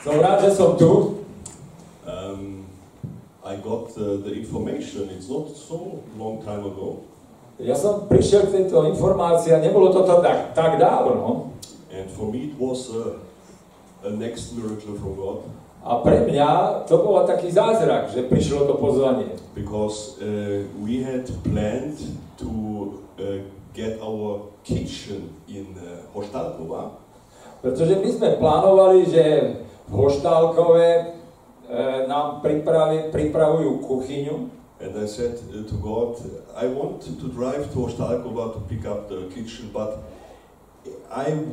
Som rád, že som tu. Um, I got uh, the information, it's not so long time ago, Ja som prišiel k tejto informácii a nebolo to tak, tak dávno. and for me it was uh, a next miracle from God A pre mňa to bol taký zázrak, že prišlo to pozvanie. because uh, we had planned to uh, get our kitchen in uh, Hostalkova, Pretože my sme plánovali, že v Hoštálkove nám pripravi, pripravujú kuchyňu. and I said to God, I want to drive to Hostalkova to pick up the kitchen, but I,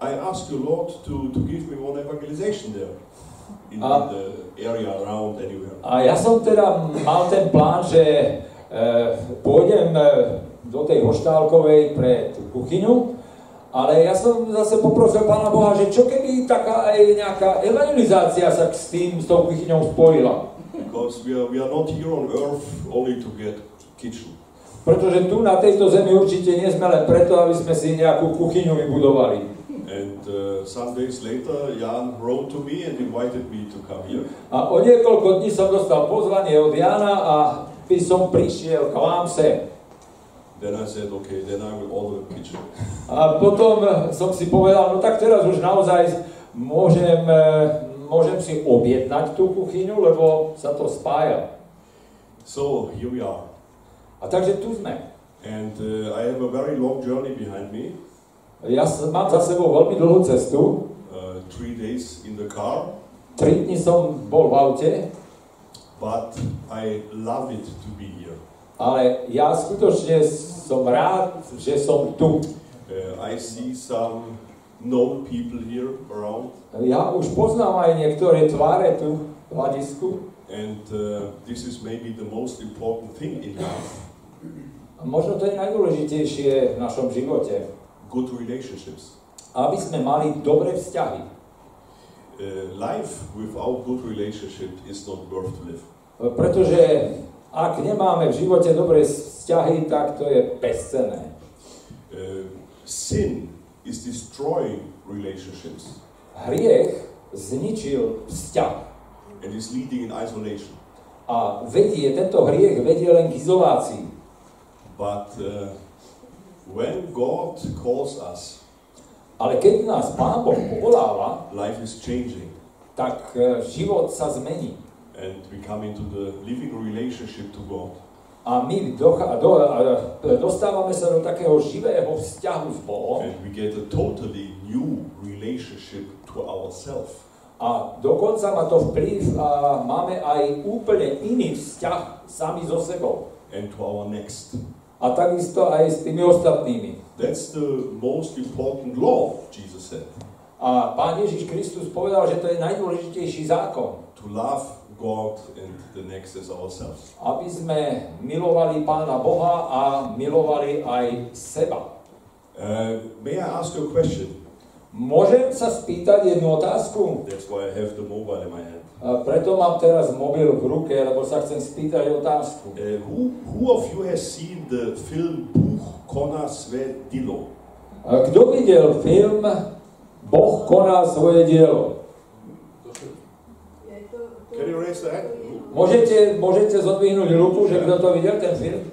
I ask you, Lord, to, to give me one evangelization there in, in the area around anywhere. A ja som teda mal ten plán, že e, pôjdem e, do tej Hoštálkovej pre tú kuchyňu, ale ja som zase poprosil Pána Boha, že čo keby taká aj nejaká evangelizácia sa s tým, s tou kuchyňou spojila. Because we are, we are not here on earth only to get kitchen. Pretože tu na tejto zemi určite nie sme len preto, aby sme si nejakú kuchyňu vybudovali. And uh, some days later, Jan wrote to me and invited me to come here. A o niekoľko dní som dostal pozvanie od Jana a by som prišiel k vám sem. Then I said, okay, then I will order a kitchen. A potom som si povedal, no tak teraz už naozaj môžem, e, môžem si objednať tú kuchyňu, lebo sa to spája. So here we are. A takže tu sme. And uh, I have a very long journey behind me. Ja mám za sebou veľmi dlhú cestu. Uh, three days in the car, Tri dni som bol v aute, but I love it to be here. Ale ja skutočne som rád, že som tu. Uh, I see some known people here around, Ja už poznám aj niektoré tváre tu v hľadisku. and uh, this is maybe the most important thing in life A možno to je najdôležitejšie v našom živote. good relationships. Aby sme mali dobré vzťahy. Uh, life without good relationship is not worth to live. Pretože ak nemáme v živote dobré vzťahy, tak to je bezcenné. Uh, sin is destroying relationships Hriech zničil vzťah and is leading in isolation. a vedie, tento hriech vedie len k izolácii. But uh, when God calls us, Ale keď nás Pán Boh povoláva, life is changing tak e, život sa zmení. And we come into the living relationship to God. A my do, e, dostávame sa do takého živého vzťahu s Bohom And we get a totally new relationship to ourselves. a dokonca má to vplyv a máme aj úplne iný vzťah sami so sebou. and to our next. A takisto aj s tými ostatnými. That's the most important law, Jesus said. A Pán Ježiš Kristus povedal, že to je najdôležitejší zákon. To love God and the next as ourselves. Aby sme milovali Pána Boha a milovali aj seba. Uh, may I ask you a question? Môžem sa spýtať jednu otázku? That's why I have the mobile in my hand. A preto mám teraz mobil v ruke, lebo sa chcem spýtať otázku. Uh, who, who of you has seen the film Buch Kona Sve Dilo? Kto videl film Boh koná svoje dielo? Raise the hand? Môžete, môžete zodvihnúť ruku, že kto to videl, ten film?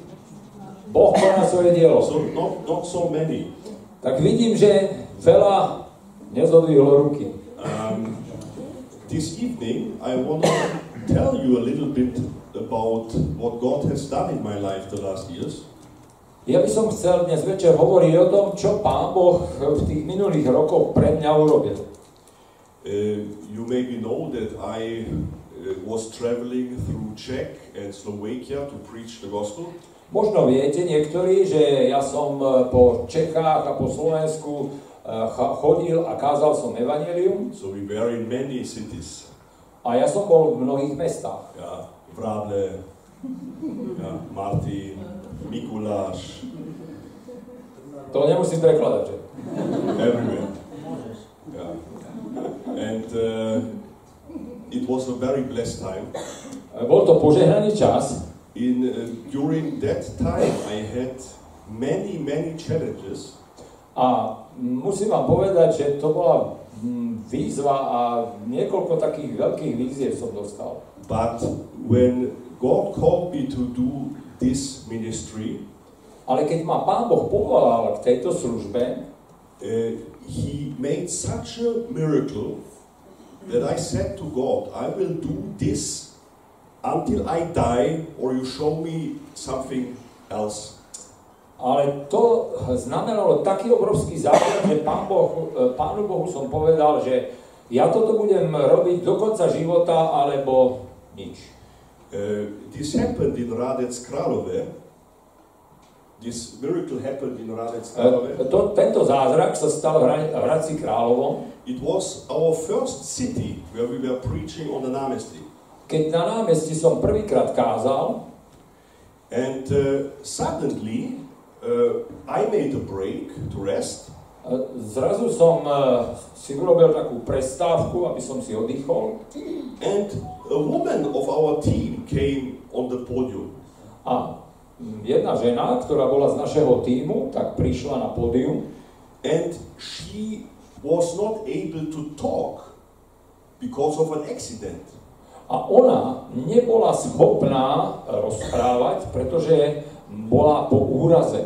Boh koná svoje dielo. So not, not so many. Tak vidím, že veľa nezodvihlo ruky. Um, this evening, I want to tell you a little bit about what God has done in my life the last years. Ja by som chcel dnes večer hovoriť o tom, čo Pán Boh v tých minulých rokoch pre mňa urobil. Uh, you maybe know that I was traveling through Czech and Slovakia to preach the gospel. Možno viete niektorí, že ja som e, po Čechách a po Slovensku e, cha- chodil a kázal som evanelium So we were in many cities. a ja som bol v mnohých mestách. Yeah, Vrable, yeah, Martin, Mikuláš, To nemusím prekladať, že? everywhere. Yeah. And uh, it was a very blessed time. Bol to požehnaný čas In uh, during that time, I had many, many challenges. a musím vám povedať, že to bola mm, výzva a niekoľko takých veľkých výziev som dostal. But when God called me to do this ministry, Ale keď ma Pán Boh povolal k tejto službe, uh, He made such a miracle that I said to God, I will do this until I die, or you show me something else. ale to znamenalo taký obrovský záujem, že Pán boh, e, Pánu Bohu som povedal, že ja toto budem robiť do konca života, alebo nič. Uh, this happened in Radec Kralove. This miracle happened in Radec E, Kralove. To, tento zázrak sa stal v Hra- v Hradci Královom, It was our first city where we were preaching on the Namesti. keď na námestí som prvýkrát kázal, And uh, suddenly, uh, I made a break to rest, e, zrazu som e, si urobil takú prestávku, aby som si oddychol and a woman of our team came on the podium. a jedna žena, ktorá bola z našeho týmu, tak prišla na pódium And she was not able to talk because of an accident. a ona nebola schopná rozprávať, pretože bola po úraze.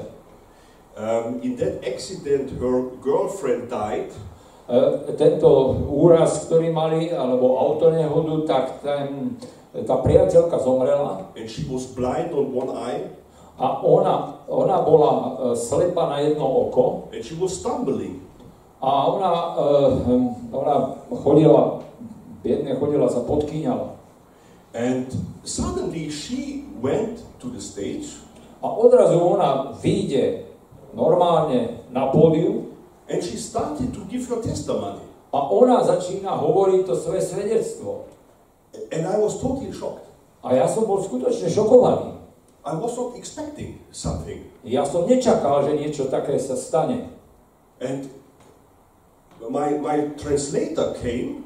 Um, in that accident, her girlfriend died, E, Tento úraz, ktorý mali, alebo autonehodu, tak ten, tá priateľka zomrela and she was blind on one eye, a ona, ona bola e, slepa na jedno oko and she was stumbling. a ona, e, ona chodila, biedne chodila, sa podkýňala. And suddenly she went to the stage A odrazu ona vyjde normálne na pódium and she started to give her testimony. a ona začína hovoriť to svoje svedectvo. And I was totally shocked. A ja som bol skutočne šokovaný. I was not expecting something. Ja som nečakal, že niečo také sa stane. And my, my translator came,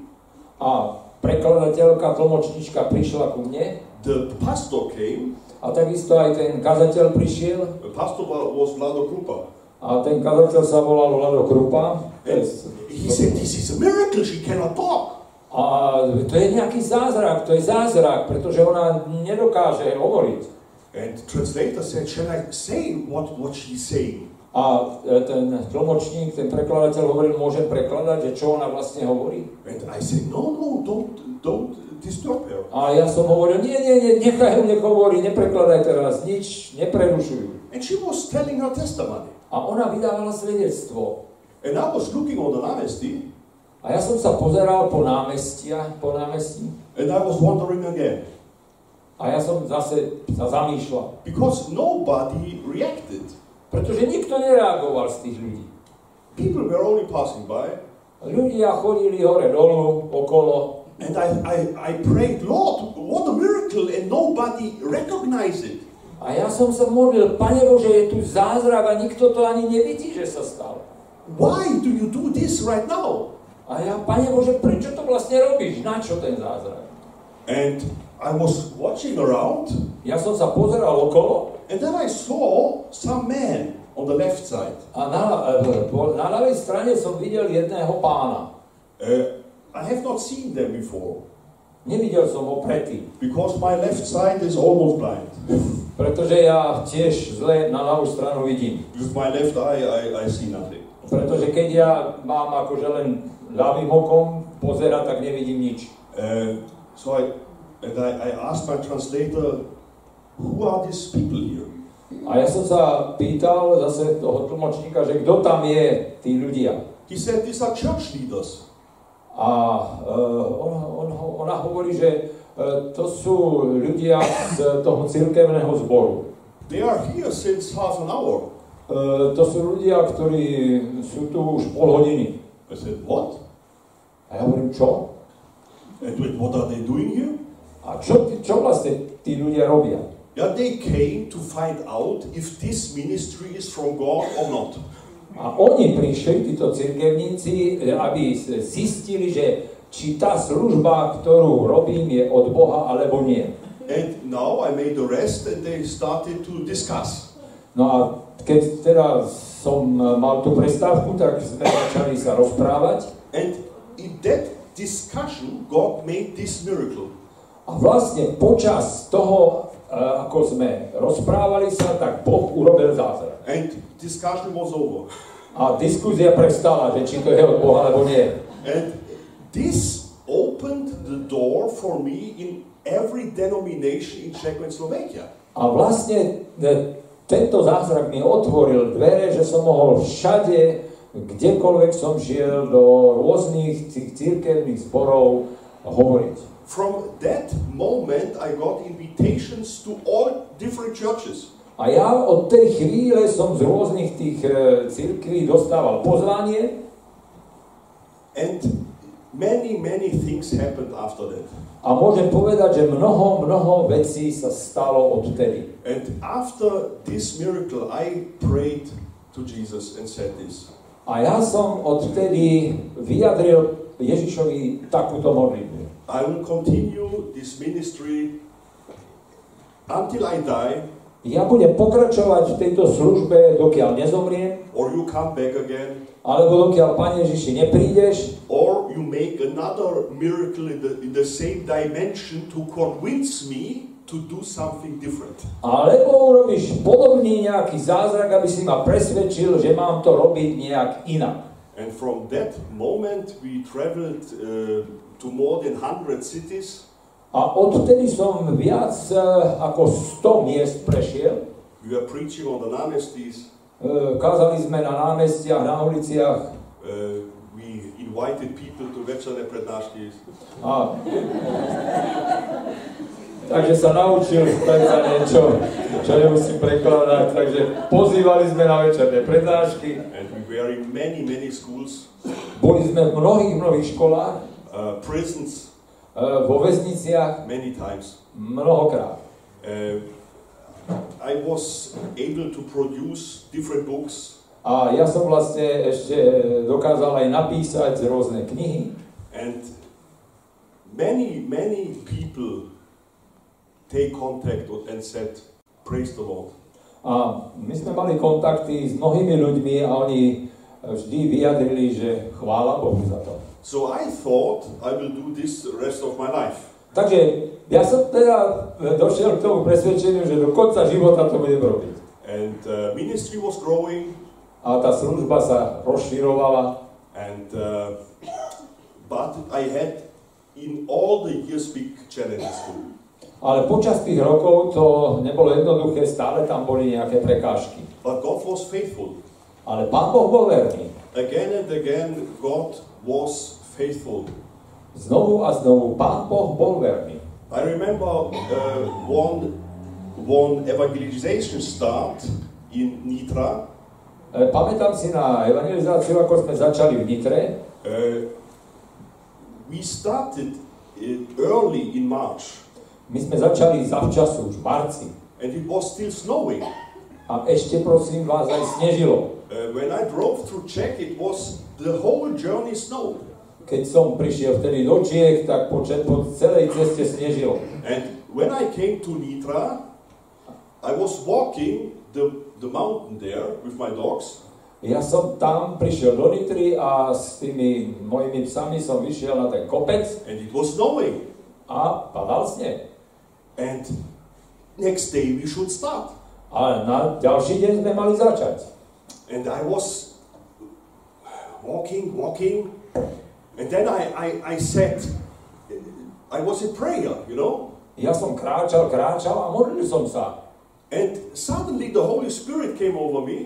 A prekladateľka, tlmočnička prišla ku mne the pastor came, a takisto aj ten kazateľ prišiel the pastor was Vlado Krupa. a ten kazateľ sa volal Vlado Krupa. And he said, This is a miracle, she cannot talk. A to je nejaký zázrak, to je zázrak, pretože ona nedokáže hovoriť. And translator said, Shall I say what, what she's saying? A e, ten tlmočník, ten prekladateľ hovoril, môžem prekladať, že čo ona vlastne hovorí. And I said, No, no, don't, don't disturb her. A ja som hovoril, nie, nie, nie, nechaj ho, nech hovorí, neprekladaj teraz nič, neprerušuj. And she was telling her testimony. A ona vydávala svedectvo. And I was looking on the honesty, A ja som sa pozeral po námestia, po námestí and I was wondering again. A ja som zase sa zamýšľal. Because nobody reacted. Pretože nikto nereagoval z tých ľudí. People were only passing by. Ľudia chodili hore dolu, okolo And I, I, I prayed, Lord, what a miracle, and nobody recognized it. a ja som sa modlil, Pane Bože, je tu zázrak a nikto to ani nevidí, že sa stal. Why do you do this right now? A ja, Pane Bože, prečo to vlastne robíš? Na čo ten zázrak? And I was watching around, Ja som sa pozeral okolo and then I saw some man on the left side. a na, e, na ľavej strane som videl jedného pána. Uh, I have not seen them before Nevidel som ho predtým, because my left side is almost blind. pretože ja tiež zle na ľavú stranu vidím. With my left eye, I, I see nothing. Pretože keď ja mám akože len ľavým okom pozerať, tak nevidím nič. Uh, so I, and I, I asked my translator, who are these people here? A ja som sa pýtal zase toho tlmočníka, že kto tam je, tí ľudia. He said, these are church leaders. A uh, on, on, ona hovorí, že uh, to sú ľudia z toho cirkevného zboru. They are here since half an hour. Uh, to sú ľudia, ktorí sú tu už pol hodiny. I said, what? A ja hovorím, čo? And wait, what are they doing here? A čo, čo vlastne tí ľudia robia? Yeah, they came to find out if this ministry is from God or not. A oni prišli, títo cirkevníci, aby zistili, že či tá služba, ktorú robím, je od Boha alebo nie. And now I made the rest and they started to discuss. No a keď teda som mal tú prestávku, tak sme začali sa rozprávať. And in that discussion, God made this miracle. A vlastne počas toho, e, ako sme rozprávali sa, tak Boh urobil zázrak. And discussion was over. A diskuzia prestala, že či to je od Boha, alebo nie. And this opened the door for me in every denomination in Czech and Slovakia. A vlastne e, tento zázrak mi otvoril dvere, že som mohol všade, kdekoľvek som šiel, do rôznych tých církevných zborov hovoriť. From that moment, I got invitations to all different churches. A ja od tej chvíle som z rôznych tých církví dostával pozvanie And many, many things happened after that. a môžem povedať, že mnoho, mnoho vecí sa stalo odtedy. And after this miracle, I prayed to Jesus and said this A ja som odtedy vyjadril Ježišovi takúto modlitbu. I will continue this ministry until I die, Ja budem pokračovať v tejto službe, dokiaľ nezomriem, or you come back again, alebo dokiaľ, Pane Ježiši, neprídeš, or you make another miracle in the, in the same dimension to convince me to do something different. alebo urobíš podobný nejaký zázrak, aby si ma presvedčil, že mám to robiť nejak inak. And from that moment, we traveled uh, to more than 100 cities. A odtedy som viac e, ako 100 miest prešiel. We were preaching on the Namestis. E, kázali sme na námestiach, na uliciach Uh, we invited people to večerné prednášky. a takže sa naučil predsa niečo, čo nemusím prekladať, takže pozývali sme na večerné prednášky, And we were in many, many schools, boli sme v mnohých, mnohých školách, uh, prisons, e, vo väzniciach many times. mnohokrát. Uh, I was able to produce different books, A ja som vlastne ešte dokázal aj napísať rôzne knihy and many, many people take contact and said, Praise the Lord. a my sme mali kontakty s mnohými ľuďmi a oni vždy vyjadrili, že chvála Bohu za to. So I thought I will do this the rest of my life. Takže ja som teda došiel k tomu presvedčeniu, že do konca života to budem robiť. And uh, ministry was growing, A tá služba sa rozširovala, and uh, but I had in all the years big challenges too. ale počas tých rokov to nebolo jednoduché, stále tam boli nejaké prekážky. But God was faithful. Ale Pán Boh bol verný. Again and again, God was faithful. Znovu a znovu Pán Boh bol verný. I remember uh, one one evangelization start in Nitra. E, Pamätám si na evangelizáciu, ako sme začali v Nitre. Uh, we started early in March, My sme začali zavčasu, už v marci. and it was still snowing. A ešte prosím vás aj snežilo. Uh, when I drove through Czech, it was the whole journey snow. Keď som prišiel vtedy do Čiech, tak po, po celej ceste snežilo. And when I came to Nitra, I was walking the, the mountain there with my dogs, Ja som tam prišiel do Nitry a s tými mojimi psami som vyšiel na ten kopec and it was snowing. a padal sneh. And next day we should start. A na ďalší deň sme mali začať. And I was walking, walking, and then I, I, I said, I was in prayer, you know, Ja som kráčal, kráčal a modlil som sa. and suddenly the Holy Spirit came over me,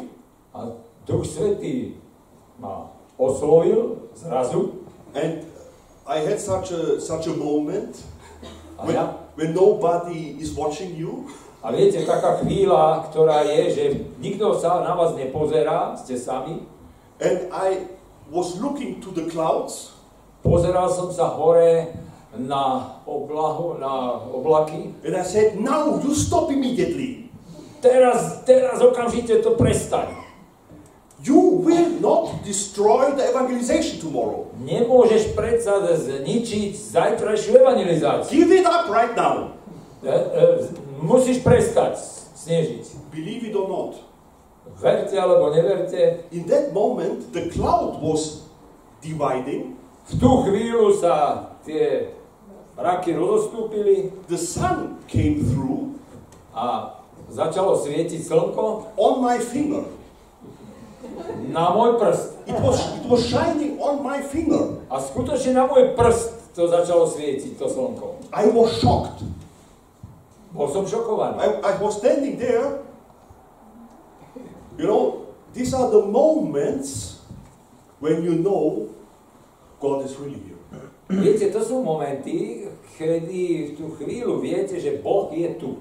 A Duch Svetý ma oslovil zrazu. And I had such a such a moment when, ja, when nobody is watching you, A viete, taká chvíľa, ktorá je, že nikto sa na vás nepozerá, ste sami. and I was looking to the clouds, Pozeral som sa hore na oblahu, na oblaky. and I said, "Now you stop immediately. Teraz, teraz okamžite to prestaň. You will not destroy the evangelization tomorrow. Nemôžeš predsa zničiť zajtrajšiu evangelizáciu. Give it up right now. Musíš prestať snežiť. Believe it or not." Verte alebo neverte, In that moment, the cloud was dividing, V tú chvíľu sa tie mraky rozostúpili The sun came through a začalo svietiť slnko on my finger. na môj prst. It was, it was shining on my finger. A skutočne na môj prst to začalo svietiť, to slnko. I was shocked. Bol som šokovaný. I, I was standing there. You know, these are the moments when you know God is really here. Viete, to sú momenty, kedy v tú chvíľu viete, že Boh je tu.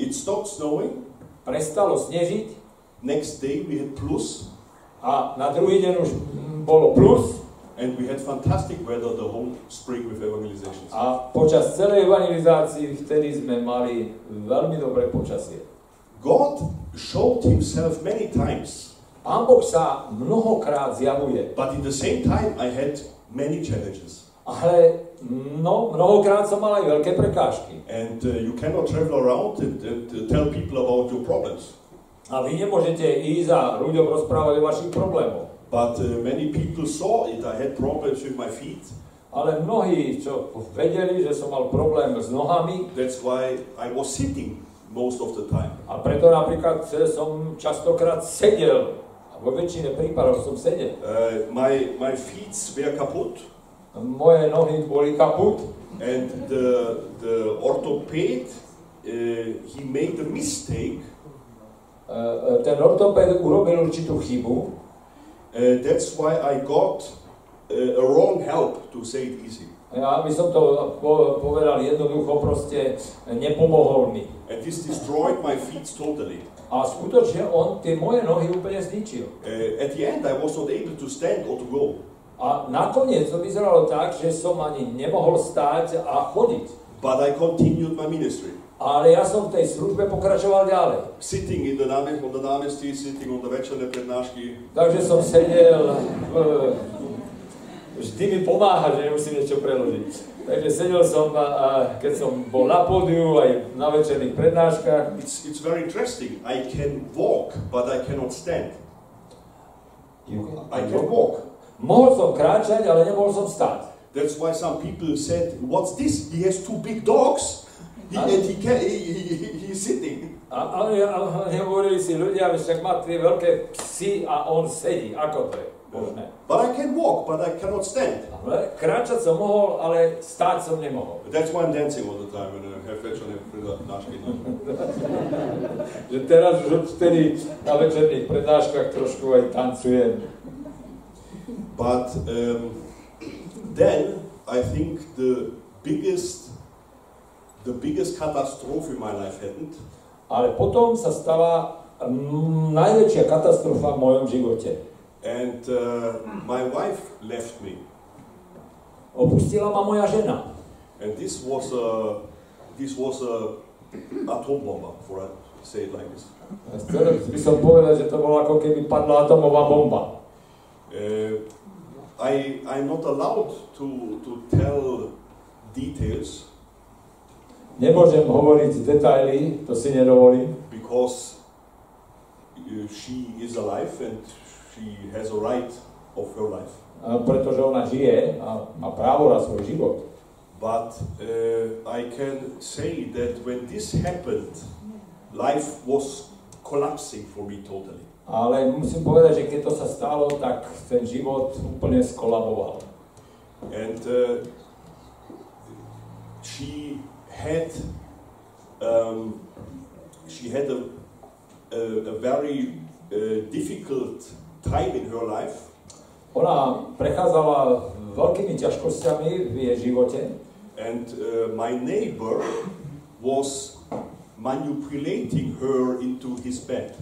It stopped snowing. Prestalo snežiť Next day we had plus, a na druhý deň už bolo plus and we had fantastic weather the whole spring with evangelizations. a počas celej evangelizácii vtedy sme mali veľmi dobré počasie. God showed himself many times, Pán Boh sa mnohokrát zjavuje, but in the same time I had many challenges. ale no, mnohokrát som mal aj veľké prekážky. And uh, you cannot travel around and, and uh, tell people about your problems. A vy nemôžete ísť a ľuďom rozprávať o vašich problémoch. But uh, many people saw it. I had problems with my feet. Ale mnohí, čo vedeli, že som mal problém s nohami, That's why I was sitting most of the time. a preto napríklad e, som častokrát sedel, a vo väčšine prípadov som sedel. Uh, my, my feet were kaput, Moje nohy boli kaput and the, the orthoped, uh, he made a mistake. E, ten ortopéd urobil určitú chybu, Uh, that's why I got uh, a wrong help, to say it easy. ja by som to po- povedal jednoducho, proste nepomohol mi. And this destroyed my feet totally. A skutočne on tie moje nohy úplne zničil. Uh, at the end, I was not able to stand or to go. A nakoniec to vyzeralo tak, že som ani nemohol stáť a chodiť. But I continued my ministry. Ale ja som v tej službe pokračoval ďalej. Sitting in the Name, on the námestí, sitting on the večerné prednášky. Takže som sedel, v, vždy mi pomáha, že nemusím niečo preložiť. Takže sedel som, a, keď som bol na pódiu, aj na večerných prednáškach. It's, it's very interesting. I can walk, but I cannot stand. I can walk. Mohol som kráčať, ale nemohol som stáť. That's why some people said, "What's this? He has two big dogs, he, and he he's sitting." A, ale, ale hovorili si ľudia, že však má tie veľké psy a on sedí. Ako to je možné? But I can walk, but I cannot stand. Ale kráčať som mohol, ale stáť som nemohol. That's why I'm dancing all the time when I have večerné prednášky. Že teraz už vtedy na večerných prednáškach trošku aj tancujem. But um, then I think the biggest the biggest catastrophe in my life happened. Ale potom sa stala mm, najväčšia katastrofa v mojom živote. And uh, my wife left me. Opustila ma moja žena. And this was a this was a atom bomb, for I say it like this. Chcel by som povedať, že to bolo ako keby padla atomová bomba. Uh, I I'm not allowed to to tell details Nemôžem hovoriť detaily, to si nedovolím, because uh, she is alive and she has a right of her life. a pretože ona žije a má právo na svoj život. But uh, I can say that when this happened, life was collapsing for me totally. Ale musím povedať, že keď to sa stalo, tak ten život úplne skolaboval. And uh, she had um, she had a, a, a very uh, difficult time in her life. Ona prechádzala veľkými ťažkosťami v jej živote And uh, my neighbor was manipulating her into his bed.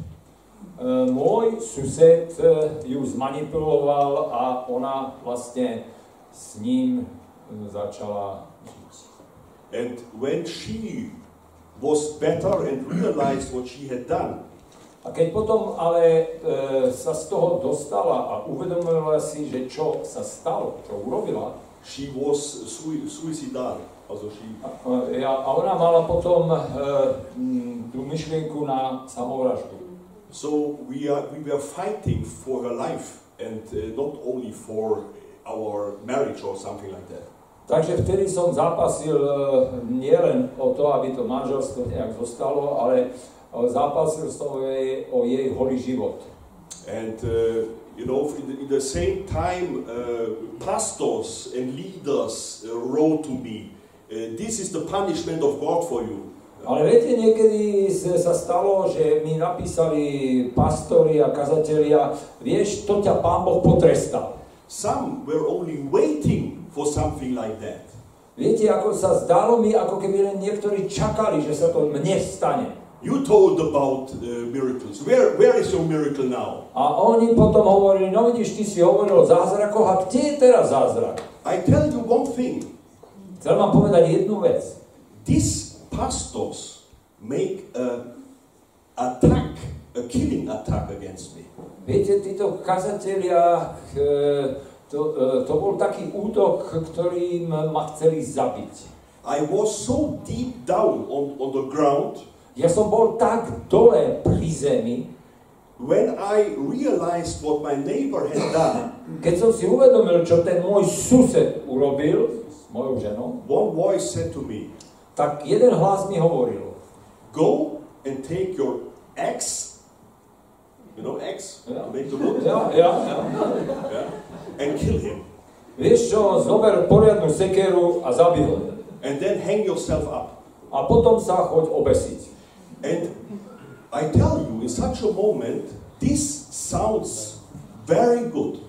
E, Môj sused e, ju zmanipuloval a ona vlastne s ním e, začala. And when she was better and realized what she had done, A keď potom ale e, sa z toho dostala a uvedomila si, že čo sa stalo, čo urobila, she was sui- suicidal. Also she, a, a ona mala potom e, tú myšlienku na samovraždu. so we, are, we were fighting for her life and uh, not only for our marriage or something like that. Takže vtedy som zápasil e, nielen o to, aby to manželstvo nejak zostalo, ale e, zápasil som jej, o jej holý život. And uh, you know, in the, in the same time, uh, pastors and leaders uh, wrote to me, uh, "This is the punishment of God for you." Ale viete, niekedy sa stalo, že mi napísali pastori a kazatelia, vieš, to ťa Pán Boh potrestal. Some were only waiting for something like that. Viete, ako sa zdalo mi, ako keby len niektorí čakali, že sa to mne stane. You told about uh, miracles. Where, where is your miracle now? A oni potom hovorili, no vidíš, ty si hovoril o zázrakoch, a kde je teraz zázrak? I tell you one thing. Chcel vám povedať jednu vec. These pastors make a attack, a killing attack against me. Viete, títo kazatelia, e, to, e, to bol taký útok, ktorým ma chceli zabiť. I was so deep down on, on the ground Ja som bol tak dole pri zemi, when I realized what my neighbor had done. keď som si uvedomil, čo ten môj sused urobil s mojou ženou, One voice said to me, tak jeden hlas mi hovoril, Go and take your axe, you know, axe, Yeah. to make the wood, ja, ja, ja. yeah, and kill him. vieš čo, zober poriadnu sekeru a zabil ho. And then hang yourself up. A potom sa choď obesiť. And I tell you, in such a moment, this sounds very good.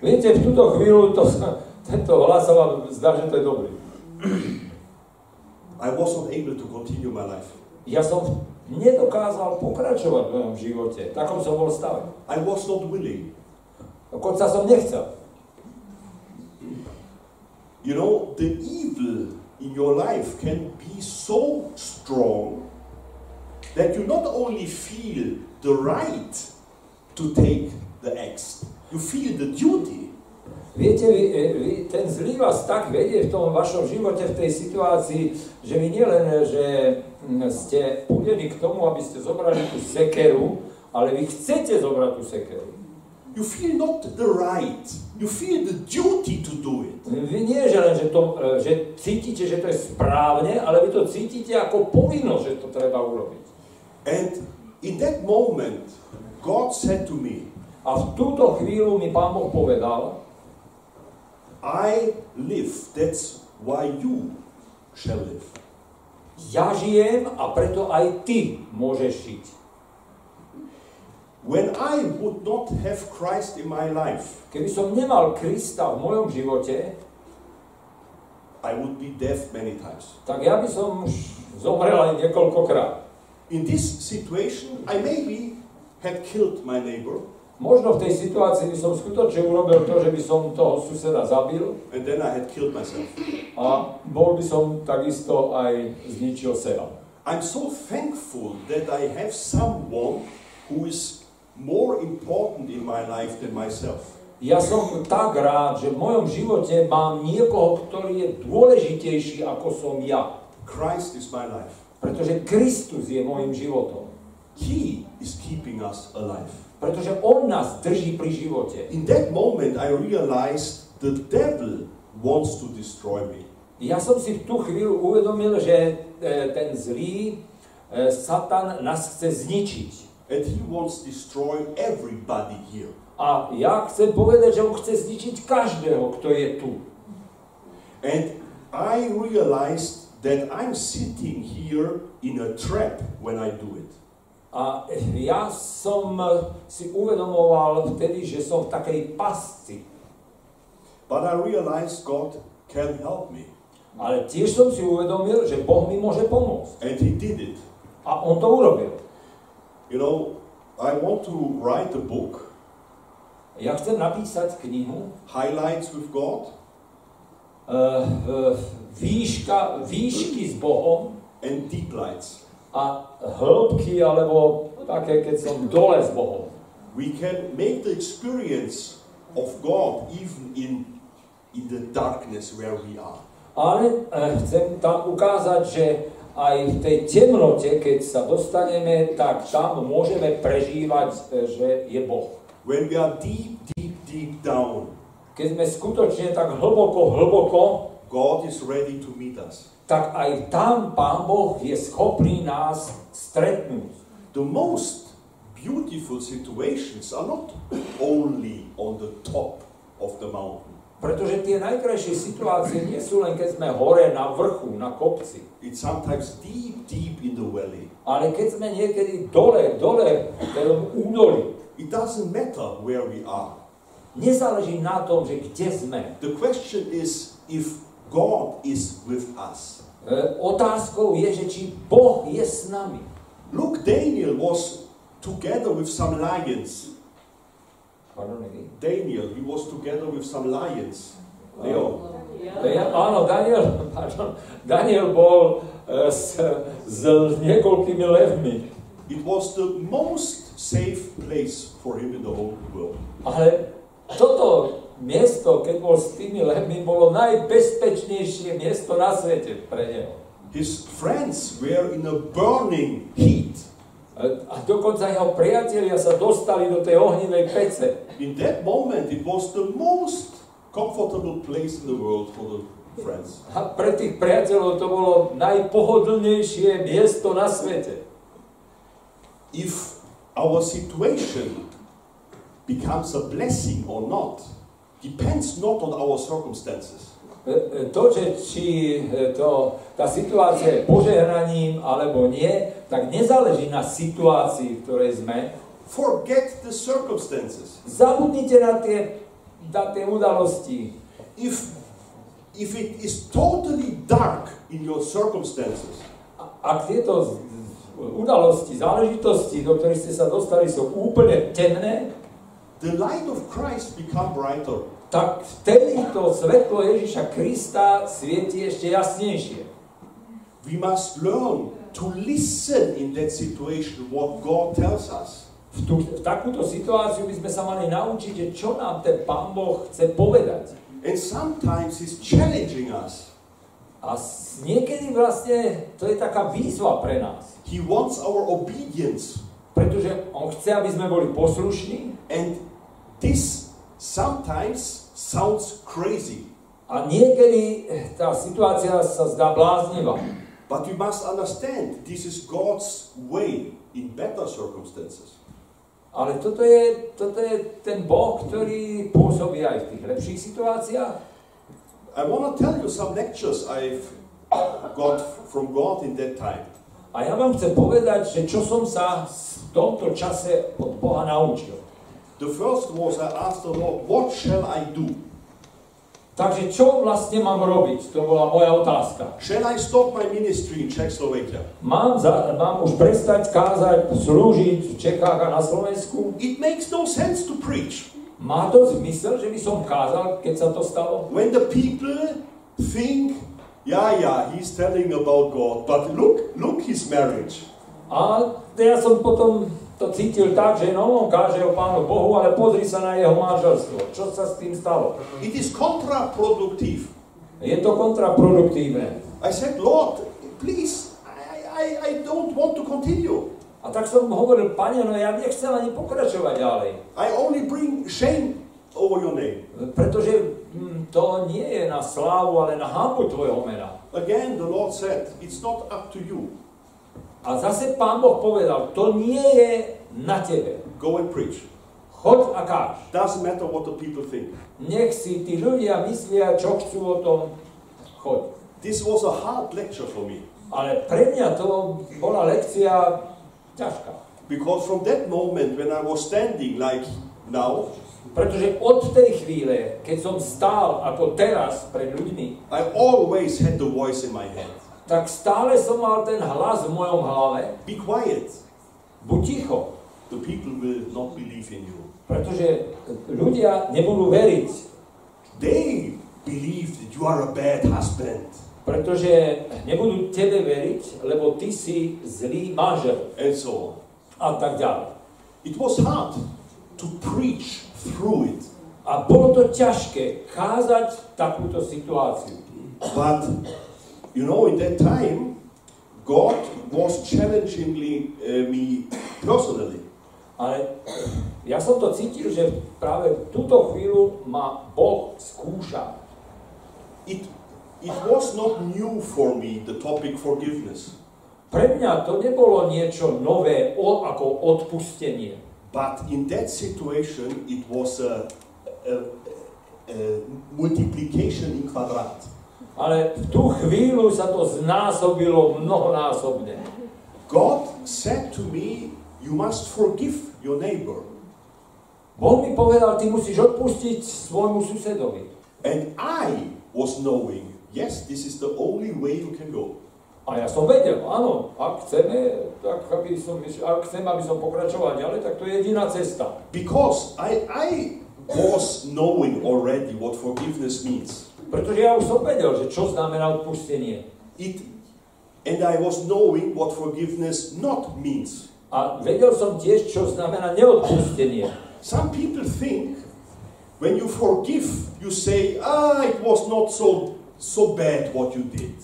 Viete, v túto chvíľu to, tento hlas sa vám zdá, že to je dobrý. I was not able to continue my life. Ja som nedokázal pokračovať v mojom živote. Takom som bol stave. I was not willing. Dokonca som nechcel. You know, the evil in your life can be so strong that you not only feel the right to take the axe, you feel the duty. Viete, vy, e, vy, ten zlý vás tak vedie v tom vašom živote, v tej situácii, že vy nielen, že mm, ste púdení k tomu, aby ste zobrali tú sekeru, ale vy chcete zobrať tú sekeru. You feel not the right, you feel the duty to do it. Vy nie, že len, že, to, e, že cítite, že to je správne, ale vy to cítite ako povinnosť, že to treba urobiť. And in that moment, God said to me, A v túto chvíľu mi Pán Boh povedal, I live, that's why you shall live. ja žijem a preto aj ty môžeš žiť. When I would not have Christ in my life, Keby som nemal Krista v mojom živote, I would be deaf many times. tak ja by som už zomrel aj niekoľkokrát. In this situation, I maybe had killed my neighbor, Možno v tej situácii by som skutočne urobil to, že by som toho suseda zabil and then I had killed myself. a bol by som takisto aj zničil seba. I'm so thankful that I have someone who is more important in my life than myself. Ja som tak rád, že v mojom živote mám niekoho, ktorý je dôležitejší ako som ja. Christ is my life. Pretože Kristus je môjim životom. He is keeping us alive. Pretože On nás drží pri živote. In that moment, I realized the devil wants to destroy me. Ja som si v tú chvíľu uvedomil, že e, ten zlý e, Satan nás chce zničiť. And he wants to destroy everybody here. A ja chcem povedať, že on chce zničiť každého, kto je tu. And I realized that I'm sitting here in a trap when I do it. A ja som e, si uvedomoval vtedy, že som v takej pasci. But I realized God can help me. Ale tiež som si uvedomil, že Boh mi môže pomôcť. And he did it. A on to urobil. You know, I want to write a book, Ja chcem napísať knihu Highlights with God, uh, uh, výška, výšky s Bohom and Deep Lights. a hĺbky, alebo také, keď som dole s Bohom. We can make the experience of God even in, in the darkness where we are. Ale uh, chcem tam ukázať, že aj v tej temnote, keď sa dostaneme, tak tam môžeme prežívať, eh, že je Boh. When we are deep, deep, deep down, keď sme skutočne tak hlboko, hlboko, God is ready to meet us. tak aj tam Pán Boh je schopný nás stretnúť. The most beautiful situations are not only on the top of the mountain. Pretože tie najkrajšie situácie nie sú len keď sme hore na vrchu, na kopci. It's sometimes deep, deep in the valley. Ale keď sme niekedy dole, dole, v tom údoli, It doesn't matter where we are. nezáleží na tom, že kde sme. The question is if God is with us. Otázkou je, že či Boh je s nami. Look, Daniel was together with some lions. Pardon. Daniel, he was together with some lions. Leo. Je, áno, Daniel, pardon, Daniel bol e, s, s niekoľkými levmi. It was the most safe place for him in the whole world. Ale toto miesto, keď bol s tými levmi, bolo najbezpečnejšie miesto na svete pre neho. His friends were in a burning heat. A dokonca jeho priatelia sa dostali do tej ohnivej pece. In that moment, it was the most comfortable place in the world for the friends. A pre tých priateľov to bolo najpohodlnejšie miesto na svete. If our situation becomes a blessing or not depends not on our circumstances. E, e, To, že či e, to, tá situácia je požehnaním alebo nie, tak nezáleží na situácii, v ktorej sme. Forget the circumstances. Zabudnite na tie, tie udalosti. If, if it is totally dark in your circumstances, Ak tieto udalosti, záležitosti, do ktorých ste sa dostali, sú úplne temné, the light of Christ become brighter. tak vtedy to svetlo Ježiša Krista svieti ešte jasnejšie. We must learn to listen in that situation what God tells us. V, tú, v takúto situáciu by sme sa mali naučiť, čo nám ten Pán Boh chce povedať. And sometimes He's challenging us. A niekedy vlastne to je taká výzva pre nás. He wants our obedience. Pretože On chce, aby sme boli poslušní And this sometimes sounds crazy. a niekedy eh, tá situácia sa zdá bláznivá. But we must understand this is God's way in better circumstances. Ale toto je, toto je ten Boh, ktorý pôsobí aj v tých lepších situáciách. I want to tell you some lectures I've got from God in that time. A ja vám chcem povedať, že čo som sa v tomto čase od Boha naučil. The first was I asked the Lord, What shall I do? Takže čo vlastne mám robiť? To bola moja otázka. Shall I stop my ministry in Czechoslovakia? Mám, za, mám už prestať kázať, slúžiť v Čechách a na Slovensku? It makes no sense to preach Má to zmysel, že by som kázal, keď sa to stalo? when the people think, yeah, yeah, he's telling about God, but look, look his marriage. A ja som potom to cítil tak, že no, on káže o Pánu Bohu, ale pozri sa na jeho manželstvo. Čo sa s tým stalo? It is. Je to kontraproduktívne. I said, Lord, please, I, I, I don't want to continue. A tak som hovoril, pane, no ja nechcem ani pokračovať ďalej. I only bring shame over your name. Pretože hm, to nie je na slávu, ale na hambu tvojho mena. Again, the Lord said, it's not up to you. A zase Pán Boh povedal, to nie je na tebe. Go and preach. Choď a káž. Doesn't matter what the people think. Nech si tí ľudia myslia, čo chcú o tom. Choď. This was a hard lecture for me Ale pre mňa to bola lekcia ťažká. because from that moment when I was standing like now, Pretože od tej chvíle, keď som stál ako teraz pred ľuďmi, I always had the voice in my head. Tak stále som mal ten hlas v mojom hlave. Be quiet. Buď ticho, The people will not believe in you. pretože ľudia nebudú veriť, They believe that you are a bad husband pretože nebudú tebe veriť, lebo ty si zlý manžel and so on. a tak ďalej. It was hard to preach through it. A bolo to ťažké kázať takúto situáciu. But you know, in that time, God was challenging me, uh, me personally. Ale ja som to cítil, že práve túto chvíľu ma Boh skúša. It, it was not new for me, the topic forgiveness. Pre mňa to nebolo niečo nové o, ako odpustenie. But in that situation, it was a, a, a multiplication in quadrat. Ale v tú chvíľu sa to znásobilo mnohonásobne. God said to me, You must forgive your neighbor. Boh mi povedal, ty musíš odpustiť svojmu susedovi. And I was knowing, yes, this is the only way you can go. A ja som vedel, áno, ak chceme, tak aby som, ak chcem, aby som pokračoval ďalej, tak to je jediná cesta. Because I, I was knowing already what forgiveness means. Pretože ja už som vedel, že čo znamená odpustenie. It, and I was knowing what forgiveness not means. A vedel som tiež, čo znamená neodpustenie. Some people think when you forgive, you say, ah, it was not so, so bad what you did.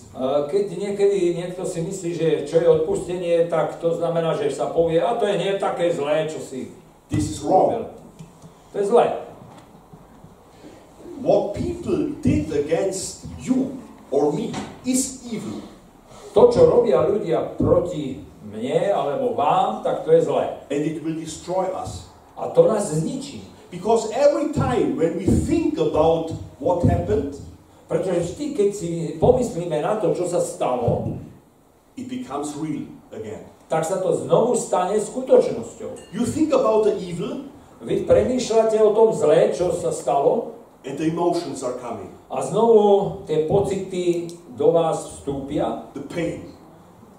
Keď niekedy niekto si myslí, že čo je odpustenie, tak to znamená, že sa povie, a to je nie také zlé, čo si This is wrong. To je zlé. What people did against you or me is evil. To, čo robia ľudia proti mne alebo vám, tak to je zlé. And it will destroy us. A to nás zničí. Because every time when we think about what happened, Pretože vždy, keď si pomyslíme na to, čo sa stalo, it becomes real again. tak sa to znovu stane skutočnosťou. You think about the evil, Vy premýšľate o tom zlé, čo sa stalo, and the emotions are coming. a znovu tie pocity do vás vstúpia. The pain,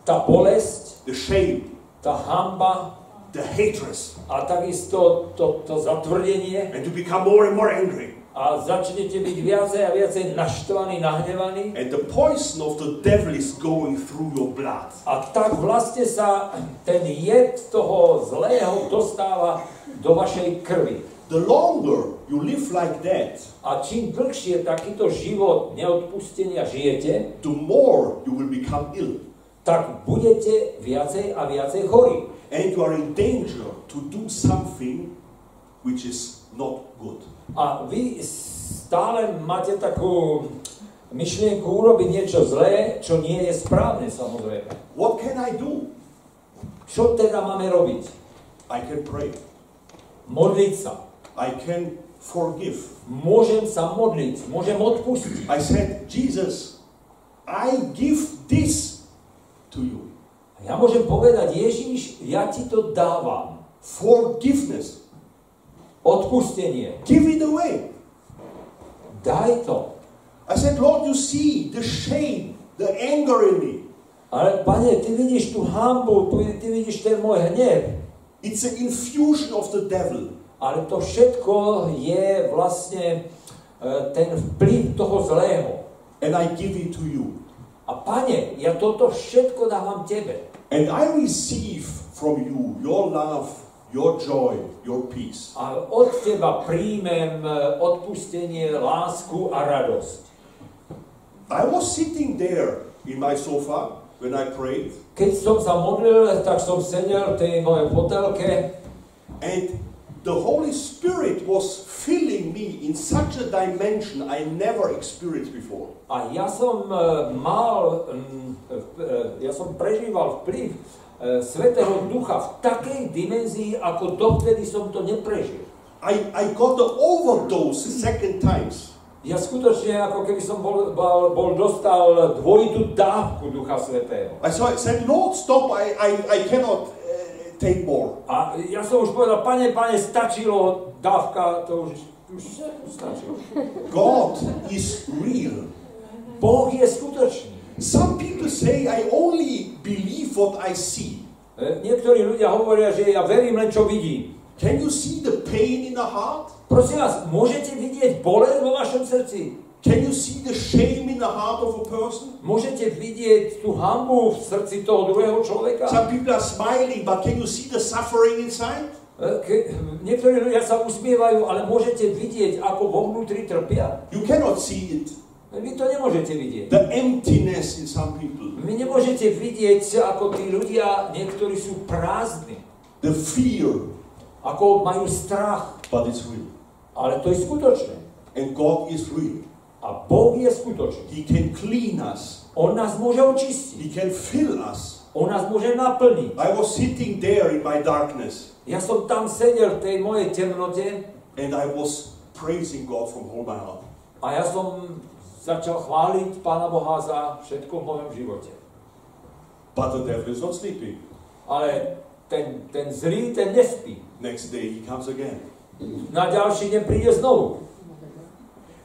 Tá bolesť, the shame, tá hamba the hatred, a takisto to, to zatvrdenie and you become more and more angry. a začnete byť viacej a viacej naštvaní, nahnevaní And the poison of the devil is going through your blood. a tak vlastne sa ten jed toho zlého dostáva do vašej krvi. The longer you live like that, A čím dlhšie takýto život neodpustenia žijete, the more you will become ill. tak budete viacej a viacej chorí. And you are in danger to do something which is not good. A vy stále máte takú myšlienku urobiť niečo zlé, čo nie je správne samozrejme. What can I do? Čo teda máme robiť? I can pray. Modliť sa. I can forgive. Môžem sa modliť, môžem odpustiť. I said, Jesus, I give this to you. A ja môžem povedať, Ježíš, ja ti to dávam. Forgiveness. Odpustenie. Give it away. Daj to. I said, Lord, you see the shame, the anger in me. Ale pane, ty vidíš tú hambu, ty vidíš ten môj hnev. It's an infusion of the devil. Ale to všetko je vlastne e, ten vplyv toho zlého. And I give it to you. A pane, ja toto všetko dávam tebe. And I receive from you your love, your joy, your peace. A od teba príjmem e, odpustenie, lásku a radosť. I was sitting there in my sofa when I prayed, Keď som sa modlil, tak som sedel v tej mojej fotelke and the Holy Spirit was filling me in such a dimension I never experienced before. a ja som e, mal, mm, e, ja som prežíval vplyv e, Svetého Ducha v takej dimenzii, ako dovtedy som to neprežil. I, I got the overdose second times. Ja skutočne, ako keby som bol, bol, bol dostal dvojitú dávku Ducha Svetého. I saw, said, Lord, stop, I, I, I cannot uh, take more. A ja som už povedal, pane, pane, stačilo, dávka, to už, už stačilo. God is real. Boh je skutočný. Some people say, I only believe what I see. E, Niektorí ľudia hovoria, že ja verím len, čo vidím. Can you see the pain in the heart? Prosím vás, môžete vidieť bolesť vo vašom srdci? Can you see the shame in the heart of a person? Môžete vidieť tú hambu v srdci toho druhého človeka? Some people are smiling, but can you see the suffering inside? E, Ke, niektorí ľudia sa usmievajú, ale môžete vidieť, ako vo vnútri trpia? You cannot see it. Vy to nemôžete vidieť. The emptiness in some people, Vy nemôžete vidieť, ako tí ľudia, niektorí sú prázdni. the fear, ako majú strach, but it's real. ale to je skutočné. And God is real. A Boh je skutočný. He can clean us. On nás môže očistiť. He can fill us. On nás môže naplniť. I was sitting there in my darkness Ja som tam sedel v tej mojej temnote and I was praising God from all my heart. a ja som začal chváliť Pána Boha za všetko v mojom živote. But the devil is not sleeping. Ale ten, ten zlý, ten nespí. Next day he comes again. Na ďalší deň príde znovu.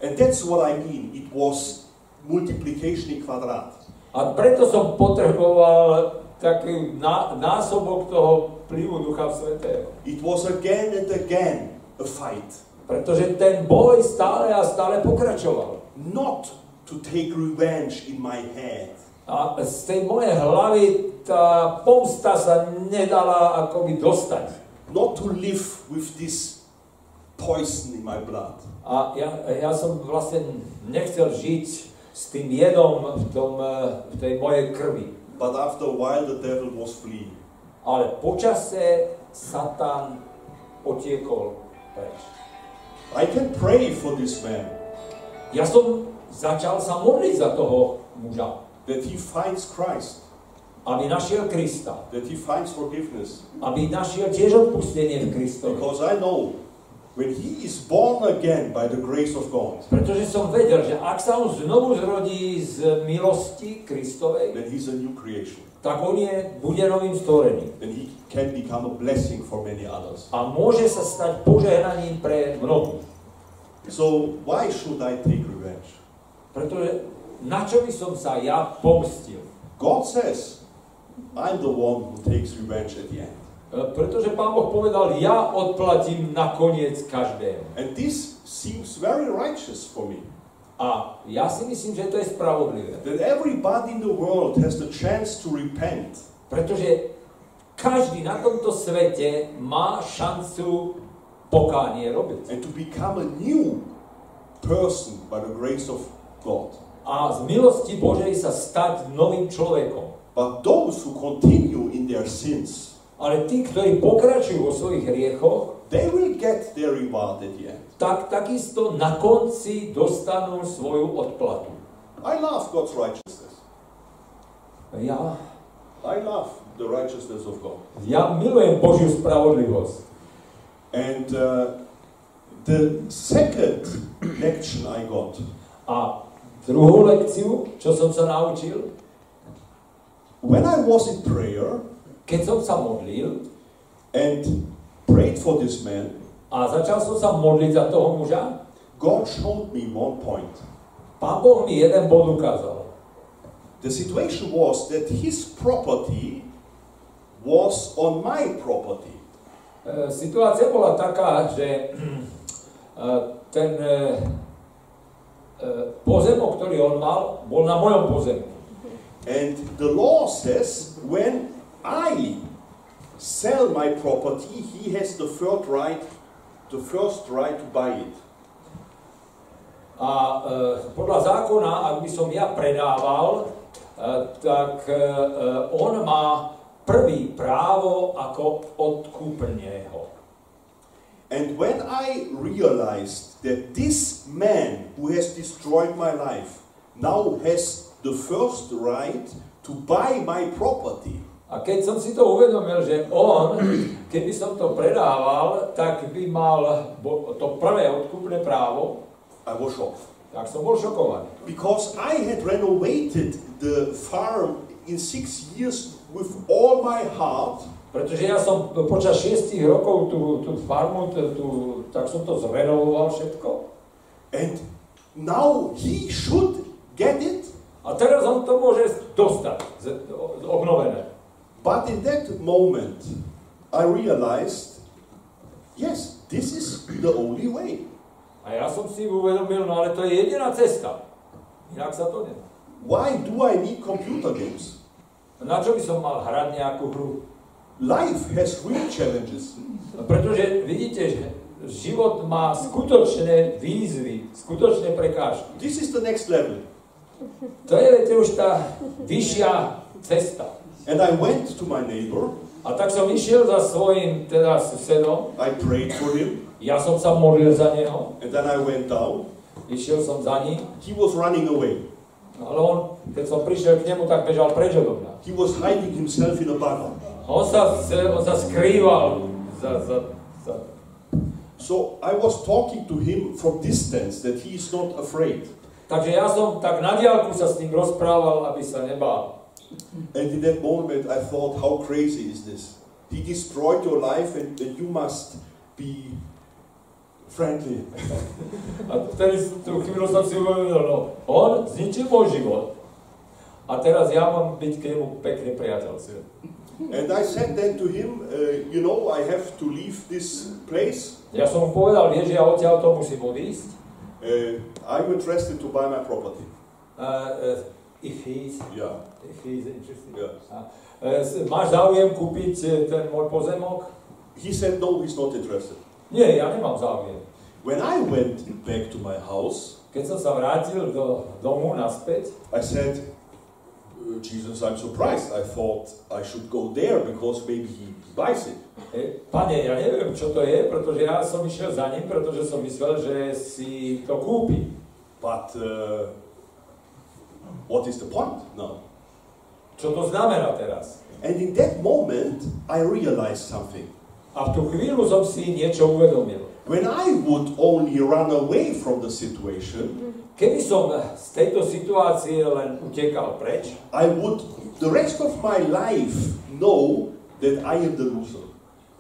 And that's what I mean. It was multiplication quadrat. A preto som potreboval taký ná, násobok toho vplyvu Ducha Svetého. It was again and again a fight. Pretože ten boj stále a stále pokračoval. Not to take revenge in my head, A z tej mojej hlavy tá pomsta sa nedala akoby dostať. not to live with this poison in my blood. A ja, ja som vlastne nechcel žiť s tým jedom v, tom, eh, v tej mojej krvi. But after a while, the devil was fleeing. Ale počase Satan otiekol preč. I can pray for this man Ja som začal sa modliť za toho muža, that he finds Christ, aby našiel Krista, that he finds forgiveness. aby našiel tiež odpustenie v Kristovi. Because I know when he is born again by the grace of God, Pretože som vedel, že ak sa on znovu zrodí z milosti Kristovej, then he's a new creation. tak on je, bude novým stvorením. Then he can become a blessing for many others. A môže sa stať požehnaním pre mnohých. So why should I take revenge? Pretože na čo by som sa ja pomstil? God says, I'm the one who takes revenge at the end. E, Pretože Pán Boh povedal, ja odplatím nakoniec každému. And this seems very righteous for me. A ja si myslím, že to je spravodlivé. That everybody in the world has the chance to repent. Pretože každý na tomto svete má šancu pokánie robiť. and to become a new person by the grace of God. A z milosti Božej sa stať novým človekom. But those who continue in their sins, Ale tí, ktorí pokračujú vo svojich hriechoch, they will get their reward at the end. tak takisto na konci dostanú svoju odplatu. I love God's righteousness. Ja, I love the righteousness of God. ja milujem Božiu spravodlivosť. And uh, the second lection I got A druhú lekciu, čo som sa naučil, when I was in prayer keď som sa modlil and prayed for this man, a začal som sa modliť za toho muža, God showed me one point. Pán Boh mi jeden bod ukázal. The situation was that his property was on my property. E, Situácia bola taká, že e, ten e, pozemok, ktorý on mal, bol na mojom pozemku. And the law says when I sell my property, he has the first right, the first right to buy it. A e, podľa zákona, ak by som ja predával, e, tak e, on má prvý právo ako odkúpneho. And when I realized that this man who has destroyed my life now has the first right to buy my property, A keď som si to uvedomil, že on, keby som to predával, tak by mal to prvé odkúpne právo, I was shocked. tak som bol šokovaný. Because I had renovated the farm in six years with all my heart, Pretože ja som počas šiestich rokov tú, tú farmu, tú, tú, tak som to zrenovoval všetko. and now he should get it. A teraz on to môže dostať, obnovené. But in that moment, I realized, yes, this is the only way. A ja som si uvedomil, no ale to je jediná cesta. Inak sa to nedá. Why do I need computer games? Na čo by som mal hrať nejakú hru? Life has real challenges. No, pretože vidíte, že život má skutočné výzvy, skutočné prekážky. This is the next level. To je, viete, už tá vyššia cesta. And I went to my neighbor A tak som išiel za svojím teda susedom, I prayed for him, ja som sa modlil za neho, and then I went down. išiel som za ním, He was running away. ale on, keď som prišiel k nemu, tak bežal preč odo mňa. He was hiding himself in a bugger. On sa, on sa skrýval za, za, za... So I was talking to him from distance that he is not afraid. Takže ja som tak na diálku sa s ním rozprával, aby sa nebál. And in that moment, I thought, how crazy is this? He destroyed your life, and, and you must be friendly. A vtedy tú chvíľu som si uvedomil, no, on zničil môj život. A teraz ja mám byť k nemu pekne priateľstve. And I said then to him, uh, you know, I have to leave this place. Ja som mu povedal, vieš, ja odtiaľ to musím odísť. Uh, I'm interested to buy my property. Uh, uh, if he's, Yeah, if he's interested. yeah. Uh, máš záujem kúpiť eh, ten môj pozemok? He said, no, he's not interested. Nie, ja nemám záujem. When I went back to my house, Keď som sa vrátil do domu naspäť, I said, "Uh, Jesus, I'm surprised. I thought I should go there because maybe he buys it. pane, ja neviem, čo to je, pretože ja som išiel za ním, pretože som myslel, že si to kúpi. But uh, what is the point now? Čo to znamená teraz? And in that moment, I realized something. A v tú chvíľu som si niečo uvedomil. When I would only run away from the situation, Keby som z tejto situácie len utekal preč, I would the rest of my life know that I am the loser.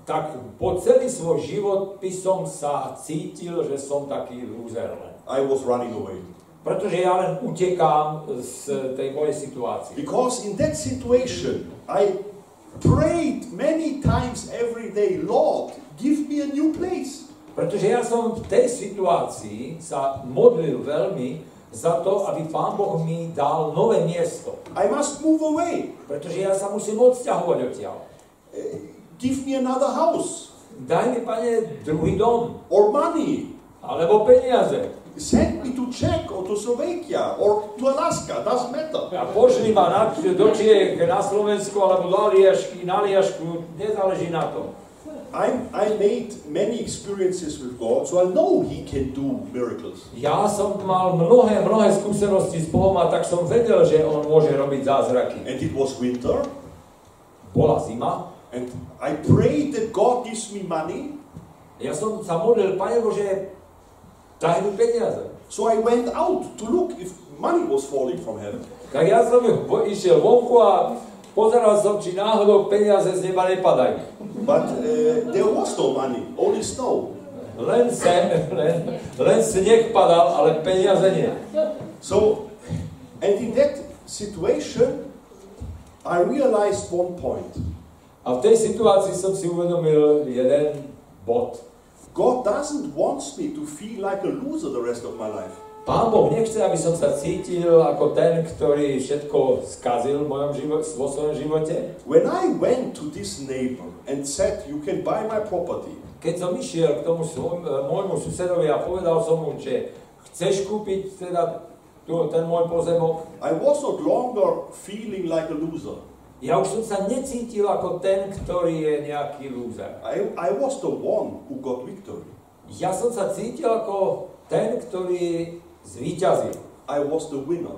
tak po celý svoj život by som sa cítil, že som taký len. I was running away. Pretože ja len utekám z tej mojej situácie. Because in that situation, I prayed many times every day, Lord, give me a new place. Pretože ja som v tej situácii sa modlil veľmi za to, aby Pán Boh mi dal nové miesto. I must move away. Pretože ja sa musím odsťahovať odtiaľ. Uh, give me another house Daj mi, Pane, druhý dom. or money. Alebo peniaze. Send me to Czech or to Slovakia or to Alaska, doesn't matter. A pošli ma na, do Čiech, na Slovensku, alebo do Aliašky, na Aliašku, nezáleží na tom. I, I made many experiences with God, so I know He can do miracles. Ja som mal mnohé, mnohé skúsenosti s Bohom a tak som vedel, že On môže robiť zázraky. And it was winter, Bola zima, and I prayed that God gives me money, ja som sa modlil, Pane Bože, daj mi peniaze. so I went out to look if money was falling from heaven. Tak ja som išiel vonku a pozeral som, či náhodou peniaze z neba nepadajú. But uh, there was no money, only snow. Len, sem, len, len sneh padal, ale peniaze nie. So, and in that situation, I realized one point. A v tej situácii som si uvedomil jeden bod. God doesn't want me to feel like a loser the rest of my life. Pán Boh nechce, aby som sa cítil ako ten, ktorý všetko skazil v mojom živote, vo svojom živote. When I went to this neighbor and said, You can buy my property, Keď som išiel k tomu svoj, e, môjmu susedovi a povedal som mu, že chceš kúpiť teda tu, ten môj pozemok, I was not longer feeling like a loser. ja už som sa necítil ako ten, ktorý je nejaký lúzer. I, I was the one who got victory. Ja som sa cítil ako ten, ktorý zvíťazil. I was the winner.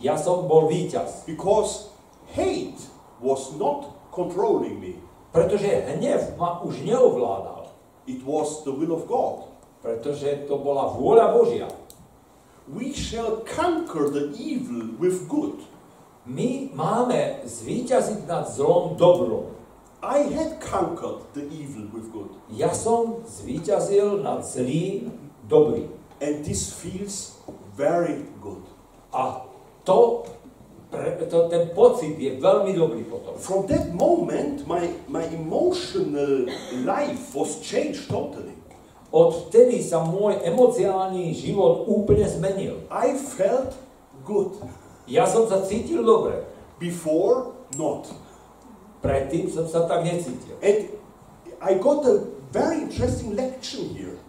Ja som bol víťaz. Because hate was not controlling me, Pretože hnev ma už neovládal. it was the will of God. Pretože to bola vôľa Božia. We shall conquer the evil with good. My máme zvíťaziť nad zlom dobrom. I had conquered the evil with good. Ja som zvíťazil nad zlým dobrým. And this feels very good. A to, pre, to, ten pocit je veľmi dobrý potom. From that moment, my, my emotional life was changed totally. Odtedy sa môj emociálny život úplne zmenil. I felt good. Ja som sa cítil dobre. Before, not. Predtým som sa tak necítil. And I got a very interesting lecture here.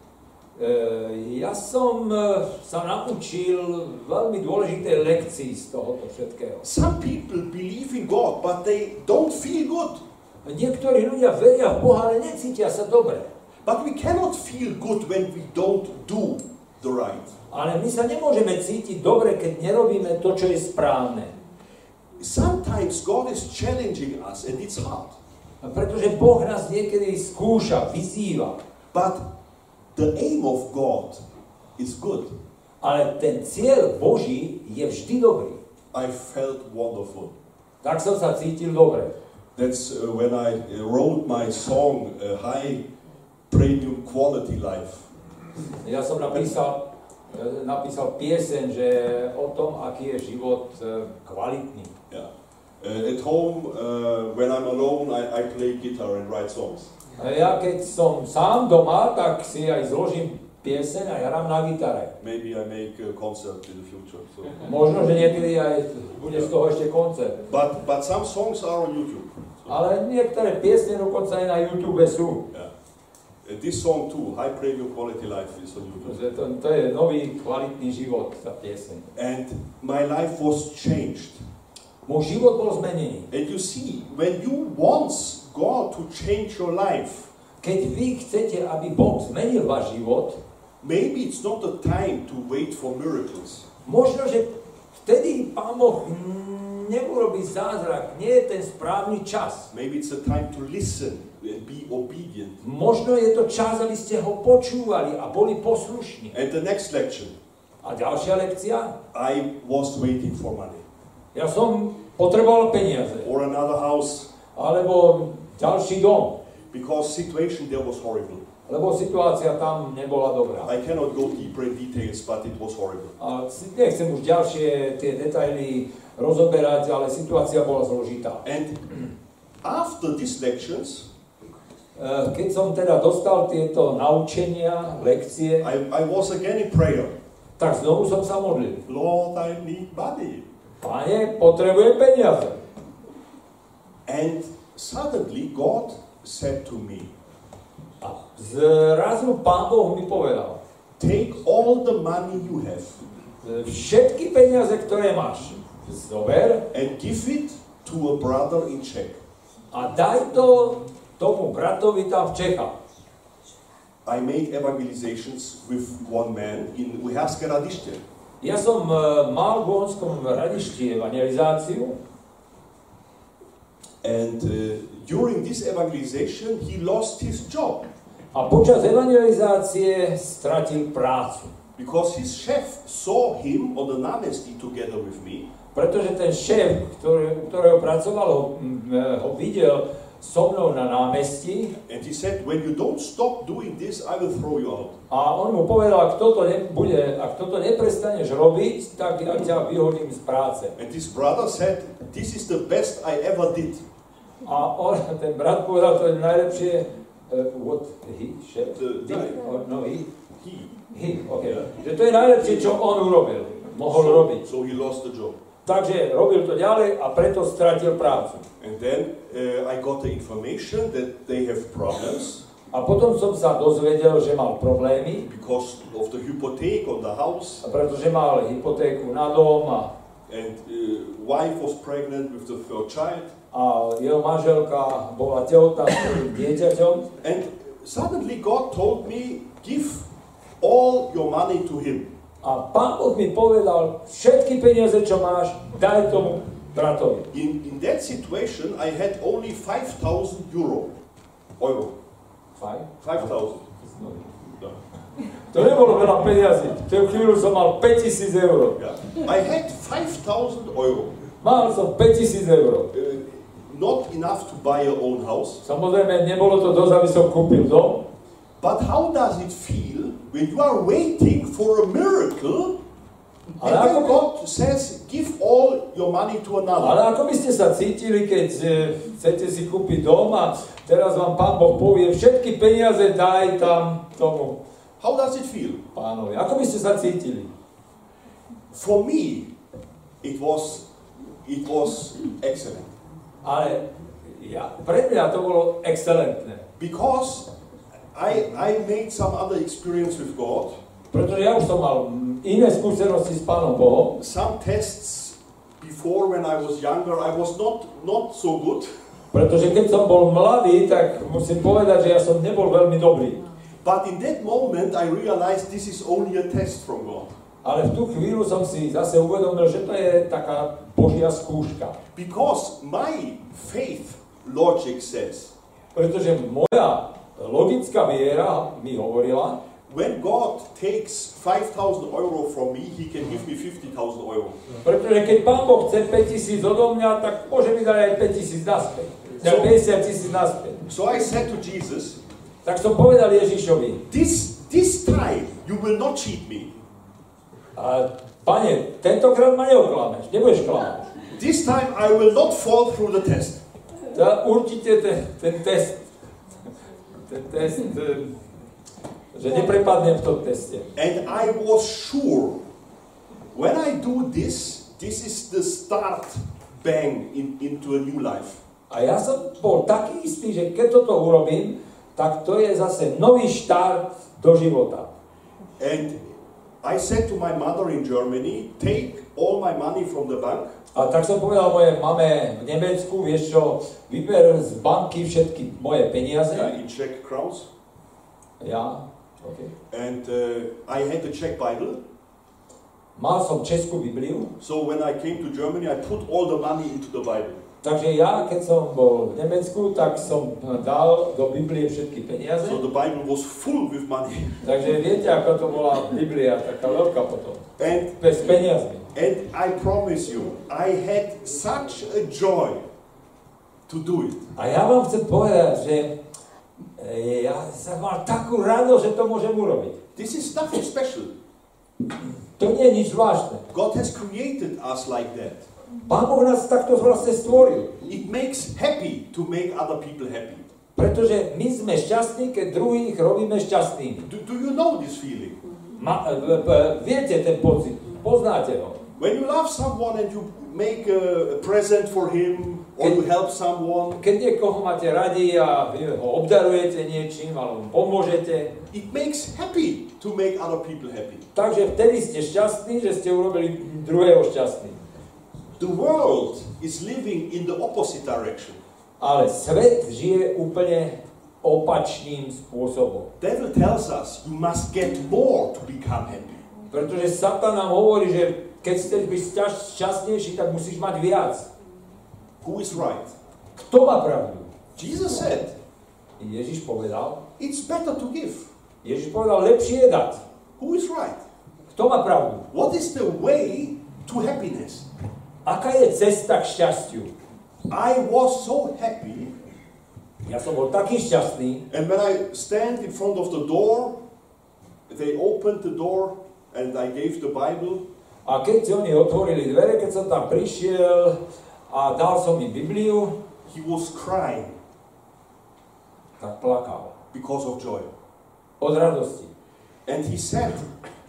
E, ja som e, sa naučil veľmi dôležité lekcii z tohoto všetkého. Some people believe in God, but they don't feel good. Niektorí ľudia veria v Boha, ale necítia sa dobre. But we cannot feel good when we don't do the right. Ale my sa nemôžeme cítiť dobre, keď nerobíme to, čo je správne. Sometimes God is challenging us and it's hard. Pretože Boh nás niekedy skúša, vyzýva. But the aim of God is good. Ale ten cieľ Boží je vždy dobrý. I felt wonderful. Tak som sa cítil dobre. That's uh, when I uh, wrote my song, uh, High Premium Quality Life. Ja som napísal, e, napísal pieseň, že o tom, aký je život e, kvalitný. Yeah. Uh, at home, uh, when I'm alone, I, I play guitar and write songs. Ja keď som sám doma, tak si aj zložím pieseň a hrám na gitare. Maybe I make a concert in the future. So. Možno, že niekedy aj bude z toho ešte koncert. But but some songs are on YouTube. So, Ale niektoré piesne dokonca aj na YouTube sú. yeah. This song too, High Premium Quality Life, is on YouTube. To, to je nový kvalitný život, tá pieseň. And my life was changed. Môj život bol zmenený. And you see, when you want God to change your life, Keď vy chcete, aby Boh zmenil váš život, maybe it's not the time to wait for miracles. možno, že vtedy Pán Boh neurobí zázrak, nie je ten správny čas. Maybe it's the time to listen and be obedient. Možno je to čas, aby ste ho počúvali a boli poslušní. And the next lecture, A ďalšia lekcia? I was waiting for money Ja som potreboval peniaze. or another house Alebo ďalší dom. because situation there was horrible. Lebo situácia tam nebola dobrá. I cannot go deeper in details, but it was horrible. A nechcem už ďalšie tie detaily rozoberať, ale situácia bola zložitá. And after these lections, E, Keď som teda dostal tieto naučenia, lekcie, I, I was again in prayer. tak znovu som sa modlil. Lord, I need money. Pane, potrebujem peniaze. And suddenly God said to me, A zrazu Pán Boh mi povedal, Take all the money you have všetky peniaze, ktoré máš, zober and give it to a brother in Czech. a daj to tomu bratovi tam v Čechách. I made evangelizations with one man in Uherské Radište. Ja som e, mal v Bohonskom radišti evangelizáciu And uh, during this evangelization, he lost his job a počas evangelizácie stratil prácu. because his chef saw him on the Namesti together with me. Pretože ten šéf, ktorý, ktorého pracoval, ho, ho videl so mnou na námestí And he said, When you don't stop doing this, I will throw you out. a on mu povedal, ak toto, nebude, ak toto neprestaneš robiť, tak ja ťa vyhodím z práce. And this brother said, This is the best I ever did. A on, ten brat povedal, to je najlepšie, uh, what, he, šéf, The guy. or, no, he, He. he, okay. Že to je najlepšie, čo on urobil, mohol So, robiť. so he lost the job. Takže robil to ďalej a preto stratil prácu. And then uh, I got the information that they have problems A potom som sa dozvedel, že mal problémy, because of the hypothek on the house. a pretože mal hypotéku na dom a, And uh, wife was pregnant with the third child. a jeho manželka bola tehotná s prvým dieťaťom. And suddenly God told me, Give all your money to him. A pán Boh mi povedal, všetky peniaze, čo máš, daj tomu bratovi. In, in that situation, I had only 5,000 euro. Euro. Fajn. 5,000. No. To nebolo veľa peniazy. V tej chvíľu som mal 5000 eur. Yeah. I had 5,000 euro. Mal som 5000 eur. Uh, not enough to buy your own house. Samozrejme, nebolo to dosť, aby som kúpil dom, But how does it feel when you are waiting for a miracle and Ale then ako God says, give all your money to another? ale ako by ste sa cítili, keď e, chcete si kúpiť dom a teraz vám pán Boh povie, všetky peniaze daj tam tomu How does it feel? pánovi. Ako by ste sa cítili? For me, it was it was excellent Ale ja, pre mňa to bolo excelentné. because I I made some other experience with God. Pretože ja už som mal iné skúsenosti s Pánom Bohom. Some tests before when I was younger, I was not not so good. Pretože keď som bol mladý, tak musím povedať, že ja som nebol veľmi dobrý. But in that moment, I realized this is only a test from God. Ale v tú chvíľu som si zase uvedomil, že to je taká Božia skúška. Because my faith logic says, Pretože moja logická viera mi hovorila, when God takes 5,000 euro from me, he can give me 50,000 euro. pretože keď Pán Boh chce 5000 odo mňa, tak môže mi dať aj 5000 naspäť. Ja So- 50 tisíc naspäť. So I said to Jesus, Tak som povedal Ježišovi, this, this time you will not cheat me. a, pane, tentokrát ma neoklameš, nebudeš klamať. This time I will not fall through the test. To určite ten, ten test, ten test, e, že neprepadnem v tom teste. And I was sure, when I do this, this is the start bang in, into a new life. A ja som bol taký istý, že keď toto urobím, tak to je zase nový štart do života. And I said to my mother in Germany, take all my money from the bank A tak som povedal mojej mame v Nemecku, vieš čo, vyber z banky všetky moje peniaze. uh, in Czech crowns. Ja, okay. And uh, I had the Czech Bible. Mal som Českú Bibliu, So when I came to Germany, I put all the money into the Bible. takže ja, keď som bol v Nemecku, tak som dal do Biblie všetky peniaze. So the Bible was full with money. Takže viete, ako to bola Biblia, taká veľká potom. And, Bez peniazmi. And I promise you, I had such a joy to do it. A ja vám chcem povedať, že e, ja som mal takú radosť, že to môžem urobiť. This is nothing special. To nie je nič zvláštne. God has created us like that. Pán Boh nás takto vlastne stvoril. It makes happy to make other people happy. Pretože my sme šťastní, keď druhých robíme šťastnými. Do, do you know this feeling? Ma, e, e, viete ten pocit, poznáte ho. When you love someone and you make a, present for him or you help someone, Keď niekoho máte radi a ho obdarujete niečím, alebo mu pomôžete, it makes happy to make other people happy. takže vtedy ste šťastní, že ste urobili druhého šťastný. The world is living in the opposite direction. Ale svet žije úplne opačným spôsobom. Devil tells us you must get more to become happy. Pretože Satan nám hovorí, že keď chceš byť šťa- šťastnejší, tak musíš mať viac. Who is right? Kto má pravdu? Jesus said, Ježiš povedal, it's better to give. Ježiš povedal, lepšie je dať. Who is right? Kto má pravdu? What is the way to happiness? Aká je cesta k šťastiu? I was so happy, Ja som bol taký šťastný, and when I stand in front of the door, they opened the door, and I gave the Bible, a keď si oni otvorili dvere, keď som tam prišiel a dal som im Bibliu, he was crying tak plakal. because of joy. Od radosti. And he said,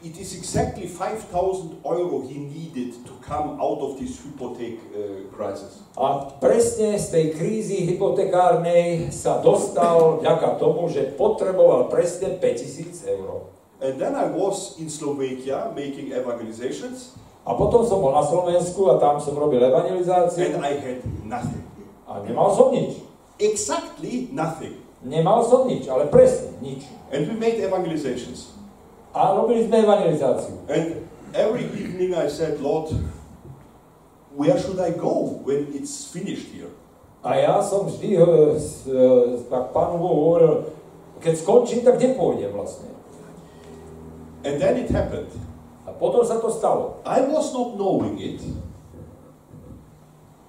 it is exactly 5,000 euro he needed to come out of this hypothec uh, crisis. A presne z tej krízy hypotekárnej sa dostal vďaka tomu, že potreboval presne 5000 eur. And then I was in Slovakia making evangelizations, A potom som bol na Slovensku a tam som robil evangelizáciu and I had nothing. a nemal som nič. Exactly nothing. Nemal som nič, ale presne nič. And we made evangelizations. A robili sme evangelizáciu. And every evening I said, Lord, where should I go when it's finished here? A ja som vždy eh, tak pánu Bohu hovoril, keď skončím, tak kde pôjdem vlastne. And then it happened. A potom sa to stalo. I was not knowing it,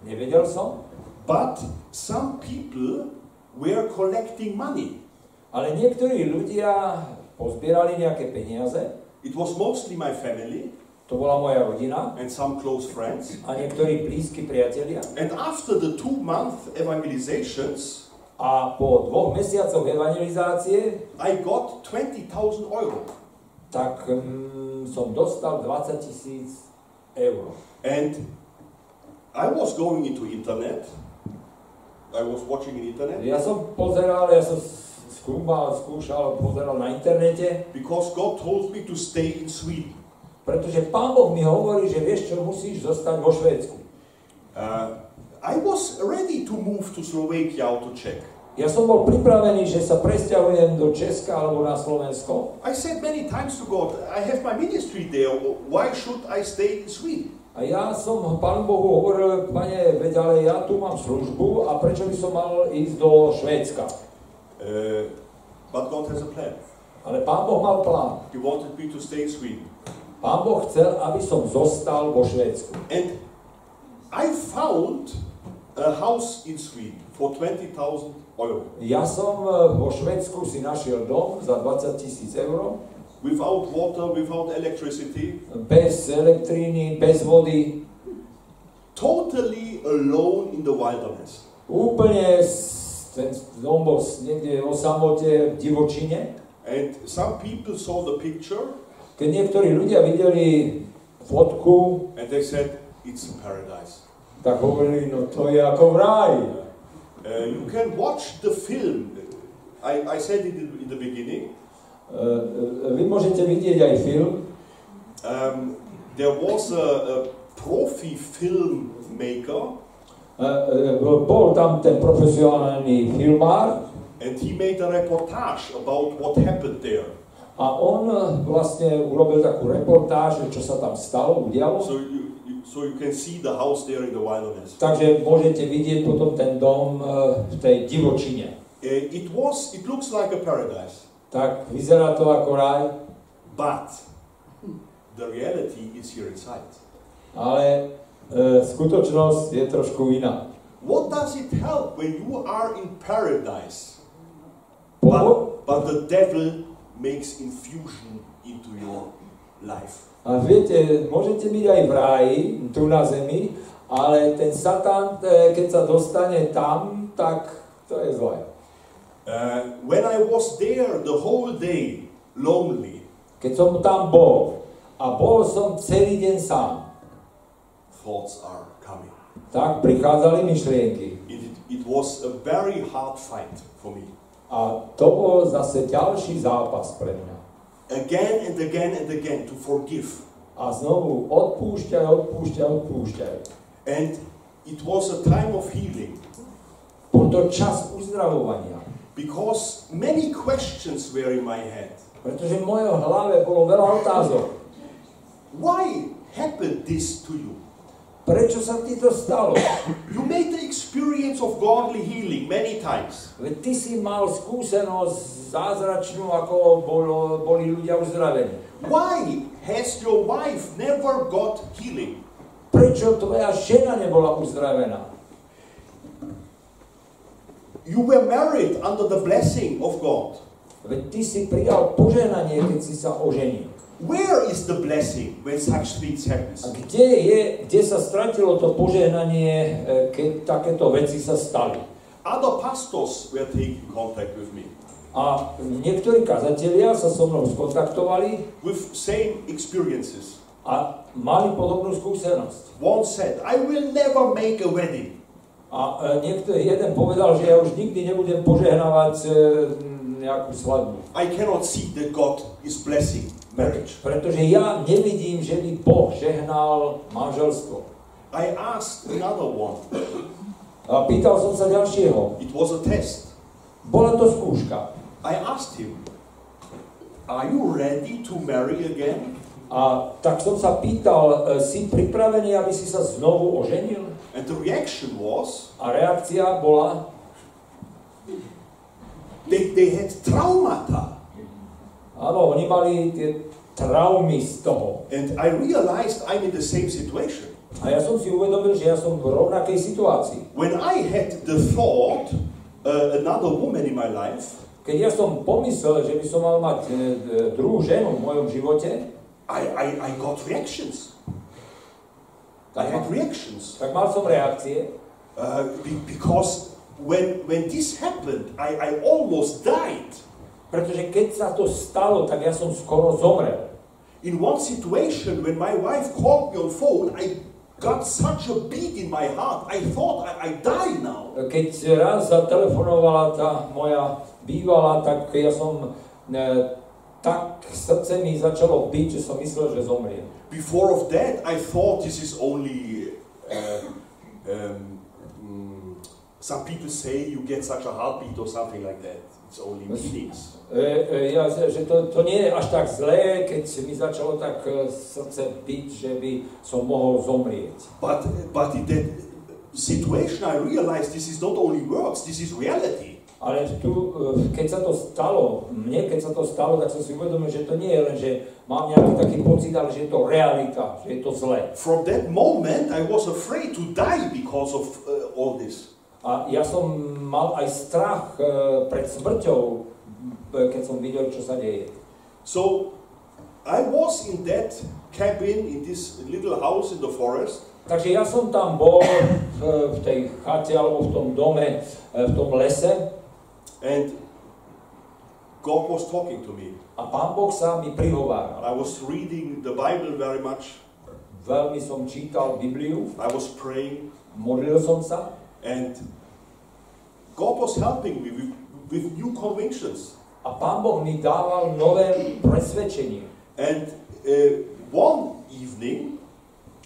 Nevedel som, but some people were collecting money. ale niektorí ľudia pozbierali nejaké peniaze, It was mostly my family to bola moja rodina and some close friends. a niektorí blízki priatelia. And after the two month evangelizations, A po dvoch mesiacoch evangelizácie, I got 20,000 euro. Tak mm, som dostal 20 tisíc eur. And I was going into internet. I was watching in internet Ja som pozeral, ja som skúmal, skúšal, pozeral na internete, because God told me to stay in Sweden. pretože Pán Boh mi hovorí, že vieš čo, musíš zostať vo Švédsku. Uh, I was ready to move to Slovakia or to Czech. Ja som bol pripravený, že sa presťahujem do Česka alebo na Slovensko. I said many times to God, I have my ministry there. Why should I stay in Sweden? A ja som Pánu Bohu hovoril, pane, veď ale ja tu mám službu a prečo by som mal ísť do Švédska? Uh, but God has a plan. Ale Pán Boh mal plán. He wanted me to stay in Sweden. Pán Boh chcel, aby som zostal vo Švédsku. And I found a house in Sweden for 20,000 euro. Ja som e, vo Švédsku si našiel dom za 20 tisíc eur, Without water, without electricity, bez elektríny, bez vody, totally alone in the wilderness. úplne ten dom bol niekde o samote v divočine. And some people saw the picture Keď niektorí ľudia videli fotku, and they said, It's a paradise. tak hovorili, no to je ako v ráji. Uh, you can watch the film. I, I said it in, the beginning. E, e, Vy môžete vidieť aj film. Um, there was a, a profi filmmaker Bol tam ten profesionálny filmár and he made a reportage about what happened there. A on e, vlastne urobil takú reportáž, čo sa tam stalo, udialo. So you, you, so you can see the house there in the wilderness. Takže môžete vidieť potom ten dom e, v tej divočine. Uh, it was, it looks like a paradise, Tak vyzerá to ako raj, but the reality is here inside. ale e, skutočnosť je trošku iná. What does it help when you are in paradise, but, but the devil makes infusion into your life? a viete, môžete byť aj v ráji, tu na zemi, ale ten Satan, e, keď sa dostane tam, tak to je zlé. Uh, when I was there the whole day, lonely, Keď som tam bol a bol som celý deň sám, thoughts are coming. tak prichádzali myšlienky. It, it was a very hard fight for me. A to bol zase ďalší zápas pre mňa. Again and again and again to forgive. A znovu odpúšťaj, odpúšťaj, odpúšťaj. And it was a time of healing Bol to čas uzdravovania. because many questions were in my head. Pretože v mojej hlave bolo veľa otázok. Why happened this to you? Prečo sa ti to stalo? You made the experience of godly healing many times. Veď ty si mal skúsenosť zázračnú, ako bolo, boli ľudia uzdravení. Why has your wife never got healing? Prečo tvoja žena nebola uzdravená? You were married under the blessing of God. Veď ty si prijal požehnanie, keď si sa oženil. Where is the blessing when such things happen? A kde, je, kde sa stratilo to požehnanie, e, keď takéto veci sa stali? Other pastors were taking contact with me A niektorí kazatelia sa so mnou skontaktovali with same experiences. a mali podobnú skúsenosť. One said, I will never make a wedding. A e, niekto, jeden povedal, že ja už nikdy nebudem požehnávať e, nejakú svadbu. I cannot see that God is blessing marriage. Pretože ja nevidím, že by Boh žehnal manželstvo. I asked another one. A pýtal som sa ďalšieho. It was a test. Bola to skúška. I asked him, Are you ready to marry again? A tak som sa pýtal, e, si pripravený, aby si sa znovu oženil? And the reaction was, A reakcia bola, they, they had traumata. Áno, oni mali tie traumy z toho. And I realized I'm in the same situation. A ja som si uvedomil, že ja som v rovnakej situácii. When I had the thought, uh, another woman in my life, Keď ja som pomyslel, že by som mal mať e, e, druhú ženu v mojom živote, I, I, I got reactions. I had reactions. tak mal som reakcie, Uh, be- because when, when this happened, I, I almost died. Pretože keď sa to stalo, tak ja som skoro zomrel. In one situation, when my wife called me on phone, I got such a beat in my heart. I thought I, I die now. Keď raz zatelefonovala tá moja bývalá, tak ja som e, tak srdce mi začalo byť, že som myslel, že zomriem. Before of that, I thought this is only uh, um, some people say you get such a heartbeat or something like that. It's only meanings. E, e, ja, že to, to nie je až tak zlé, keď mi začalo tak e, srdce byť, že by som mohol zomrieť. But, but in that situation, I realized this is not only words, this is reality. Ale tu, keď sa to stalo, mne keď sa to stalo, tak som si uvedomil, že to nie je len, že mám nejaký taký pocit, ale že je to realita, že je to zlé. From that moment, I was afraid to die because of uh, all this. A ja som mal aj strach e, pred smrťou, e, keď som videl, čo sa deje. So I was in that cabin in this little house in the forest. Takže ja som tam bol v, v tej chate alebo v tom dome, e, v tom lese And God was talking to me. a Pán Boh sa mi prihováral. I was reading the Bible very much. Veľmi som čítal Bibliu, I was praying. modlil som sa And God was helping me with, with new convictions. a Pán Boh mi dával nové presvedčenie. And uh, one evening,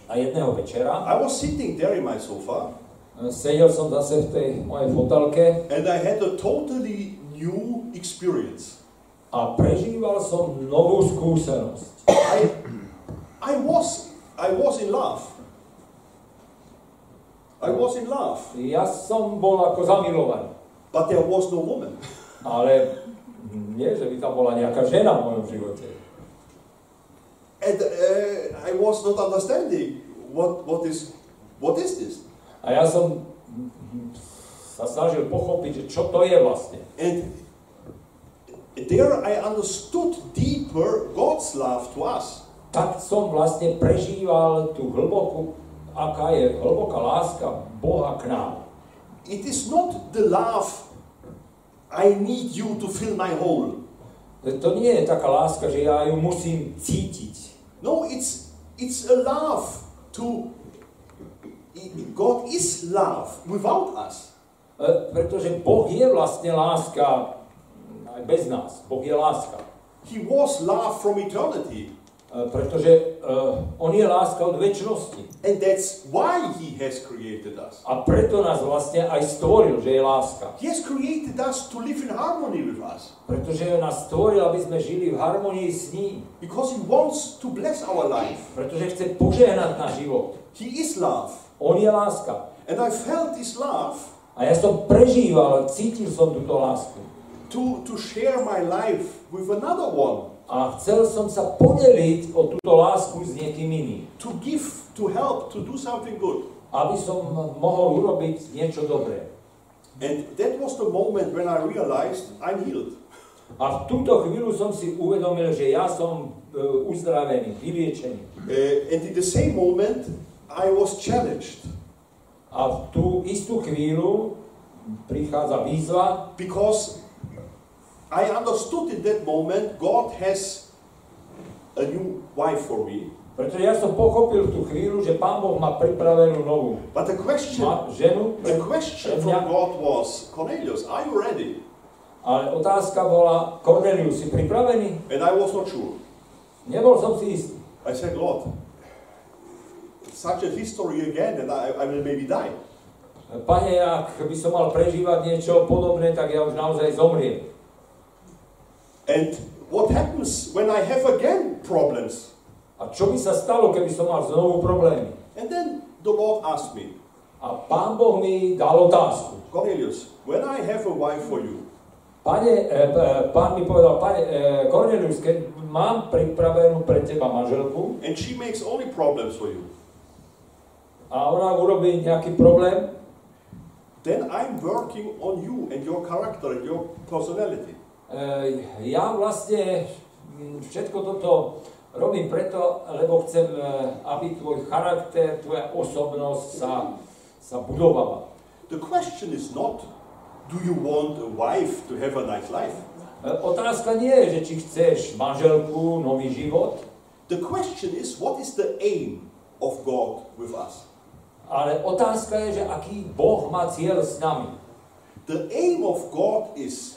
A jedného večera I was sitting there in my sofa e, sedel som zase v tej mojej fotelke and I had a totally new experience. a prežíval som novú skúsenosť. I, I was I was in love. I was in love, Ja som bol ako zamilovaný. but there was no woman. Ale nie, že by tam bola nejaká žena v mojom živote. And uh, I was not understanding what, what is what is this. A ja som sa snažil pochopiť, že čo to je vlastne. And there I understood deeper God's love to us. Tak som vlastne prežíval tú hlbokú, aká je hlboká láska Boha k nám. It is not the love I need you to fill my hole. To nie je taká láska, že ja ju musím cítiť. No, it's it's a love to God is love without us. E, Pretože Boh je vlastne láska aj bez nás. Boh je láska. He was love from eternity. E, Pretože uh, On je láska od väčšnosti. And that's why he has created us. A preto nás vlastne aj stvoril, že je láska. He has created us to live in harmony with us. Pretože nás stvoril, aby sme žili v harmonii s ním. Because he wants to bless our life. Pretože chce požehnať náš život. He is love. On je láska. And I felt this love A ja som prežíval, cítil som túto lásku. to, to share my life with another one. A chcel som sa podeliť o túto lásku s niekým iným. To give, to help, to do something good. Aby som mohol urobiť niečo dobré. And that was the moment when I realized I'm healed. A v túto chvíľu som si uvedomil, že ja som e, uzdravený, vyliečený. Uh, and in the same moment, I was challenged A v tú istú chvíľu prichádza výzva, because I understood in that moment God has a new wife for me. pretože ja som pochopil tú chvíľu, že Pán Boh má pripravenú novú But the question, ma- ženu, the question from God was, Cornelius, are you ready? ale otázka bola, Cornelius, si pripravený? And I was not sure. Nebol som si istý. I said, Lord, such a history again, and I, I will maybe die. Pane, ak by som mal prežívať niečo podobné, tak ja už naozaj zomriem. And what happens when I have again problems? A čo by sa stalo, keby som mal znovu problémy? And then the Lord asked me, A Pán Boh mi dal otázku. Cornelius, when I have a wife for you, Pane, e, pán mi povedal, pane e, Cornelius, keď mám pripravenú pre teba manželku and she makes only problems for you, a ona urobí nejaký problém, then I'm working on you and your character and your personality. E, ja vlastne mm, všetko toto robím preto, lebo chcem, e, aby tvoj charakter, tvoja osobnosť sa, sa budovala. The question is not, do you want a wife to have a nice life? E, Otázka nie je, že či chceš manželku, nový život, The question is, what is the aim of God with us? ale otázka je, že aký Boh má cieľ s nami. The aim of God is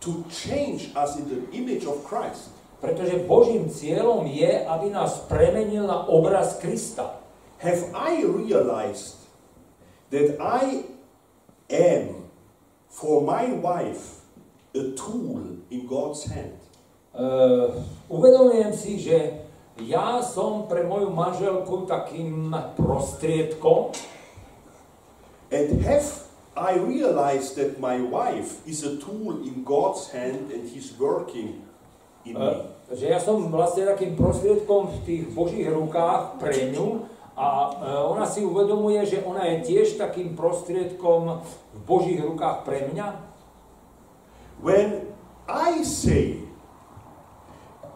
to change us in the image of Christ. Pretože Božím cieľom je, aby nás premenil na obraz Krista. Have I realized that I am for my wife a tool in God's hand. Uh, uvedomujem si, že ja som pre moju manželku takým prostriedkom And have I realized that my wife is a tool in God's hand and He's working in me. uh, že ja som vlastne takým prostriedkom v tých Božích rukách pre ňu a uh, ona si uvedomuje, že ona je tiež takým prostriedkom v Božích rukách pre mňa. When I say,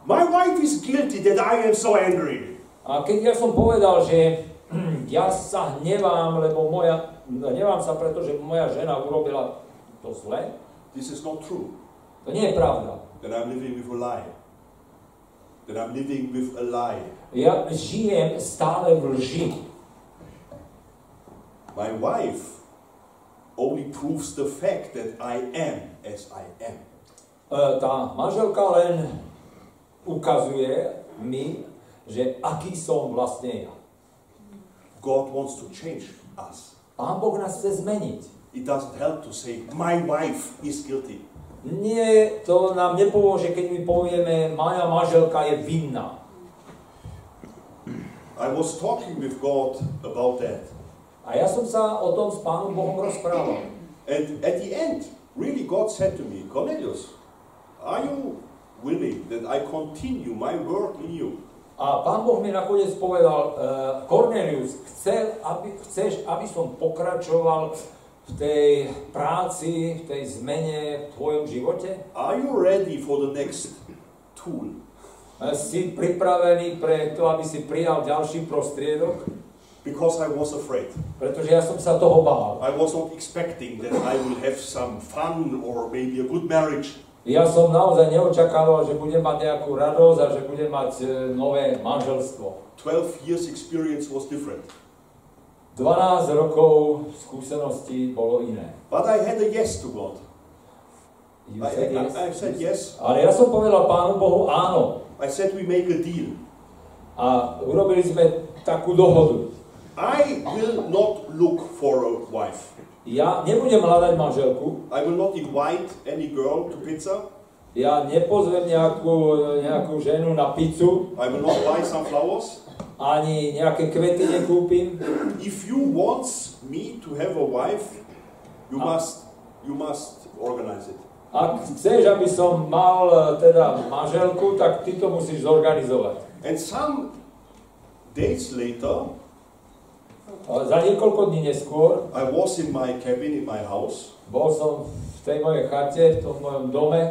my wife is guilty that I am so angry, A keď ja som povedal, že ja sa hnevám, lebo moja, hnevám sa, pretože moja žena urobila to zle, this is not true. to nie je pravda. That I'm living with a lie. That I'm living with a lie. Ja žijem stále v lži. My wife only proves the fact that I am as I am. E, Tá manželka len ukazuje mi, že aký som vlastne ja. God wants to change us. Pán Boh nás chce zmeniť. It doesn't help to say, my wife is guilty. Nie, to nám nepomôže, keď my povieme, moja manželka je vinná. I was talking with God about that. A ja som sa o tom s Pánom Bohom rozprával. And at the end, really God said to me, Cornelius, are you willing that I continue my work in you? A pán Boh mi nakoniec povedal, uh, Cornelius, chcel, aby, chceš, aby som pokračoval v tej práci, v tej zmene v tvojom živote? Are you ready for the next tool? Uh, si pripravený pre to, aby si prijal ďalší prostriedok? Because I was afraid. Pretože ja som sa toho bál. I was not expecting that I will have some fun or maybe a good marriage. Ja som naozaj neočakával, že budem mať nejakú radosť a že budem mať e, nové manželstvo. 12 years experience was different. 12 rokov skúseností bolo iné. But I had a yes to God. You I, said I, yes? I said yes. Ale ja som povedal Pánu Bohu áno. I said we make a deal. A urobili sme takú dohodu. I will not look for a wife. Ja nebudem hľadať manželku, I will not invite any girl to pizza. ja nepozvem nejakú, nejakú ženu na pizzu, I will not buy some flowers. ani nejaké kvety nekúpim. If you want me to have a wife, you Ah. must you must organize it. Ak chceš, aby som mal e, teda manželku, tak ty to musíš zorganizovať. And some days later, A za niekoľko dní neskôr I was in my cabin in my house, bol som v tej mojej chate, v tom mojom dome.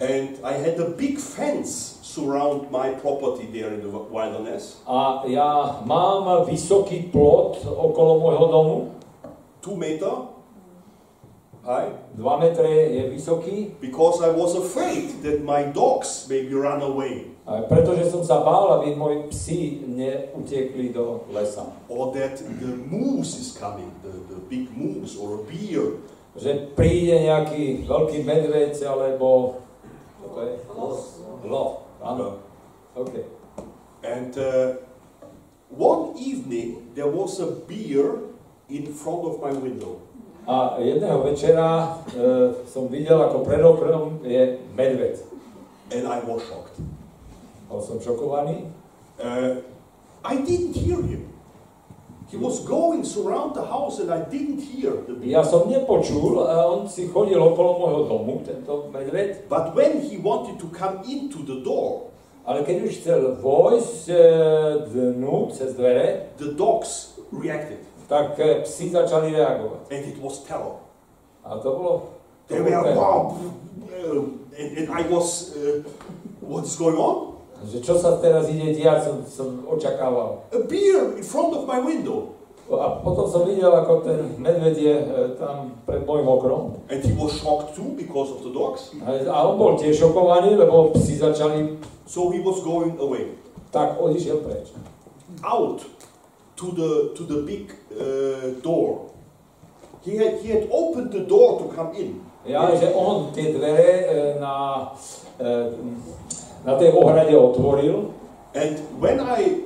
and I had a big fence surround my property there in the wilderness, a ja mám vysoký plot okolo môjho domu, two meter high, 2 metre je vysoký, because I was afraid that my dogs maybe run away a pretože som sa bál, aby moji psi neutekli do lesa. or that the moose is coming, the, the big moose or a bear. Že príde nejaký veľký medveď, alebo... Čo to je? Lov. Áno. OK. And uh, one evening there was a bear in front of my window. A jedného večera e, som videl, ako pred oknom je medveď. And I was shocked. Bol som šokovaný. Uh, I didn't hear him. He was going surround the house and I didn't hear the bear. Ja som nepočul, a on si chodil okolo môjho domu, tento medveď, But when he wanted to come into the door, ale keď už chcel vojsť e, dnu cez dvere, the dogs reacted. Tak e, psi začali reagovať. And it was terror. A to bolo... To They were, wow. Uh, and, and I was, uh, what is going on? Že čo sa teraz ide diať, som, som očakával. A bear in front of my window. A potom som videl, ako ten medveď je tam pred môjim oknom. And he was shocked too because of the dogs. A on bol tiež šokovaný, lebo psi začali, So he was going away. tak odišiel preč. Out to the, to the big uh, door. He had, he had opened the door to come in. Ja, že on tie dvere e, na, e, na tej ohrade otvoril And when I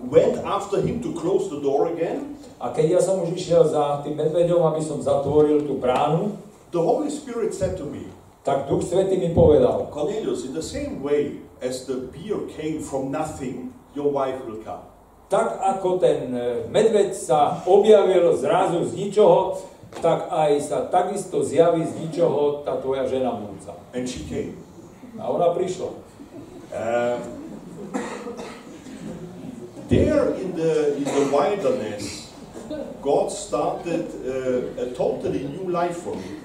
went after him to close the door again, A keď ja som už išiel za tým medveďom, aby som zatvoril tú bránu, the Holy Spirit said to me, tak Duch Svetý mi povedal, Cornelius, in the same way as the beer came from nothing, your wife will come. Tak ako ten e, medveď sa objavil zrazu z ničoho, tak aj sa takisto zjaví z ničoho tá tvoja žena múca. And she came. A ona prišla. Uh, there in the, in the wilderness, God started uh, a totally new life for me.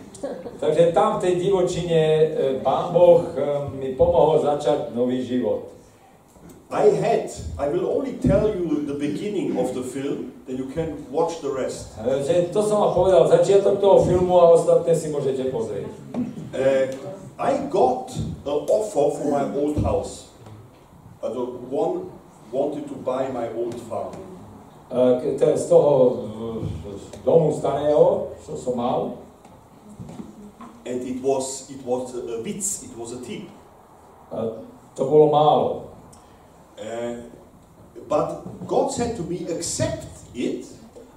Takže tam v tej divočine e, Pán Boh e, mi pomohol začať nový život. I had, I will only tell you the beginning of the film, then you can watch the rest. Že to som vám povedal, začiatok toho filmu a ostatné si môžete pozrieť. Uh, I got an offer for my old house. Uh, the one wanted to buy my old farm. E, Z toho z domu starého, čo som mal, And it was, it was a, a witz, it was a tip. e, to bolo málo. Uh, but God said to me, accept it,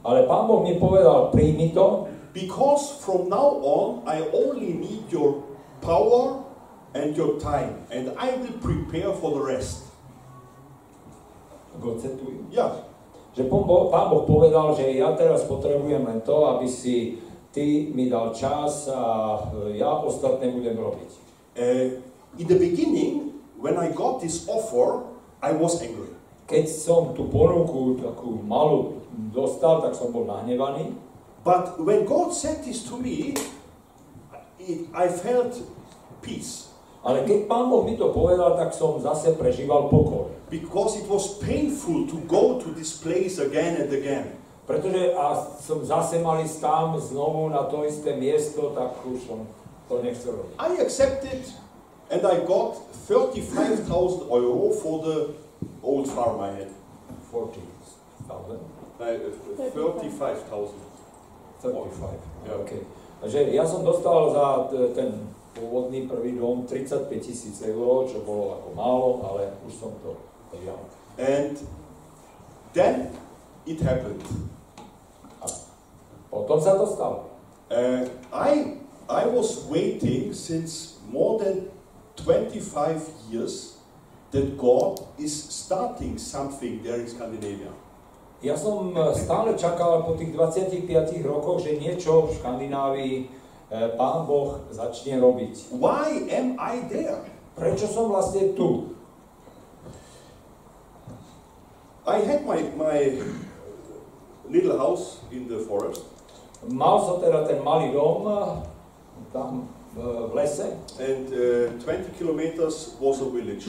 Ale Pán Boh mi povedal, príjmi to, because from now on I only need your power and your time, and I will prepare for the rest. Gocetuj. Yeah. Že Pán boh, Pán boh povedal, že ja teraz potrebujem len to, aby si ty mi dal čas a ja ostatné budem robiť. Uh, in the beginning, when I got this offer, I was angry. Keď som tú ponuku takú malú dostal, tak som bol nahnevaný. But when God said this to me, it, I felt peace Ale keď Pán Boh mi to povedal, tak som zase prežíval pokoj. because it was painful to go to this place again and again. Pretože a som zase mal ísť tam znovu na to isté miesto, tak už som to nechcel robiť. I accepted and I got 35,000 euro for the old farm I had. 40,000. Uh, 35,000. 35. Ja. Okay. Takže ja som dostal za ten pôvodný prvý dom 35 tisíc eur, čo bolo ako málo, ale už som to prijal. And then it happened. Potom sa to stalo. Uh, I, I was waiting since more than 25 years that God is starting something there in Scandinavia. Ja som e, stále čakal po tých 25 rokoch, že niečo v Škandinávii e, Pán Boh začne robiť. Why am I there? Prečo som vlastne tu? I had my, my little house in the forest, Mal som teda ten malý dom e, tam v, v and uh, 20 kilometers was a village.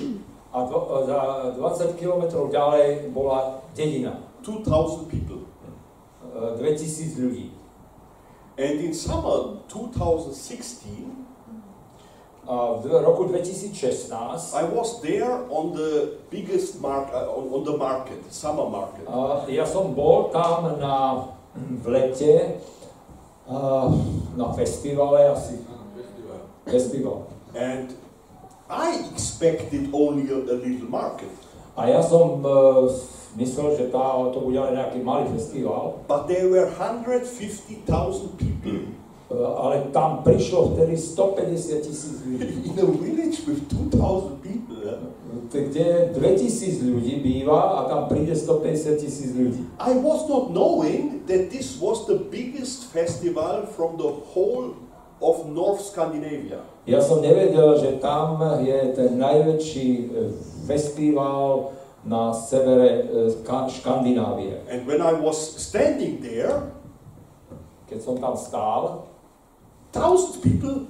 a dvo, za 20 kilometrov ďalej bola dedina. 2,000 people. E, 2000 ľudí. And in summer 2016, A v roku 2016 I was there on the biggest mark, uh, on, on the market, summer market. a ja som bol tam na, v lete a, na festivale asi. Festival. And I expected only a, a little market. A ja som e, myslel, že tá, to bude nejaký malý festival, But there were 150,000 people e, ale tam prišlo vtedy 150 tisíc ľudí. in a village with 2,000 people. yeah. Kde 2000 ľudí býva a tam príde 150 tisíc ľudí. I was not knowing that this was the biggest festival from the whole of North Scandinavia. Ja som nevedel, že tam je ten najväčší e, festival na severe e, Škandinávie. And when I was standing there, Keď som tam stál, thousands people,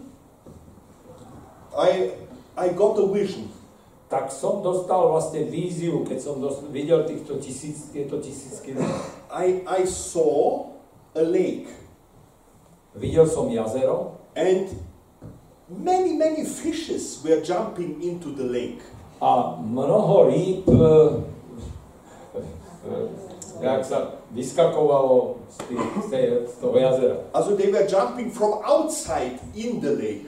I, I got a vision. tak som dostal vlastne víziu, keď som dos- videl týchto tisíc, tieto tisícky ľudí. I, I saw a lake Videl som jazero and many, many fishes were jumping into the lake. a mnoho rýb, e, e, jak sa vyskakovalo z, tých, z, toho jazera. Also they were jumping from outside in the lake.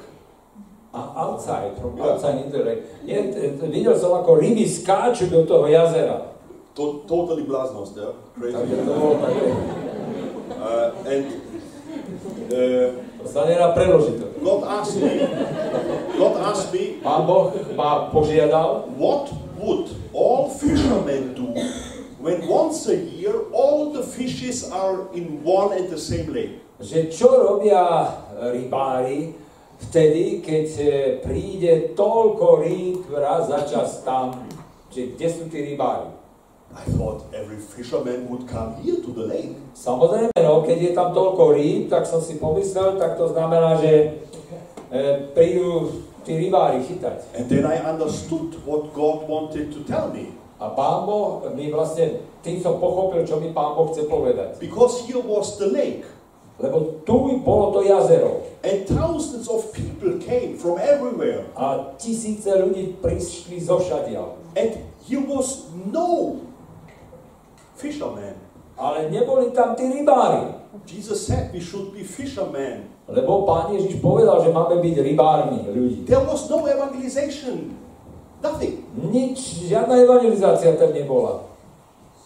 A outside, from outside in the lake. T- videl som, ako ryby skáču do toho jazera. To- totally blaznos there, crazy. Takže to bolo také, Uh, and uh, to sa nedá preložiť. toto. God asked me, God asked me, Pán Boh ma požiadal, what would all fishermen do when once a year all the fishes are in one and the same lake? že čo robia rybári vtedy, keď e, príde toľko rýb raz za čas tam, že kde sú tí rybári. I thought every fisherman would come here to the lake. Samozrejme, no, keď je tam toľko rýb, tak som si pomyslel, tak to znamená, že e, prídu tí rybári chytať. And then I understood what God wanted to tell me. A Pán Boh mi vlastne, tým som pochopil, čo mi Pán Boh chce povedať. Because here was the lake. Lebo tu bolo to jazero And thousands of people came from everywhere. a tisíce ľudí prišli zo všadiaľ. And here was no fisherman. Ale neboli tam tí rybári. Jesus said we should be fishermen. Lebo Pán Ježiš povedal, že máme byť rybármi ľudí. There was no evangelization. Nothing. Nič, žiadna evangelizácia tam nebola.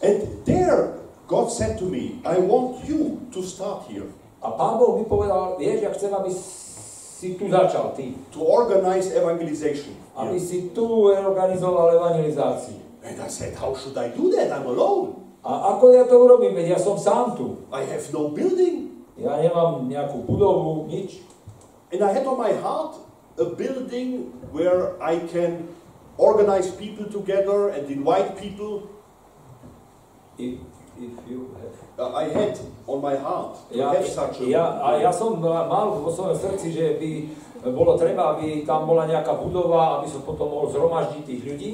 And there God said to me, I want you to start here. A Pán Boh mi povedal, vieš, ja chcem, aby si tu začal, ty. To organize evangelization. Aby here." si tu organizoval evangelizáciu. And I said, How should I do that? I'm alone. A ako ja to urobím, veď ja som sám tu. I have no building. Ja nemám nejakú budovu, nič. And I had on my heart a building where I can organize people together and invite people. If, if you have... Uh, I had on my heart to Ja, have such a ja, a ja som mal vo svojom srdci, že by bolo treba, aby tam bola nejaká budova, aby som potom mohol zhromaždiť tých ľudí.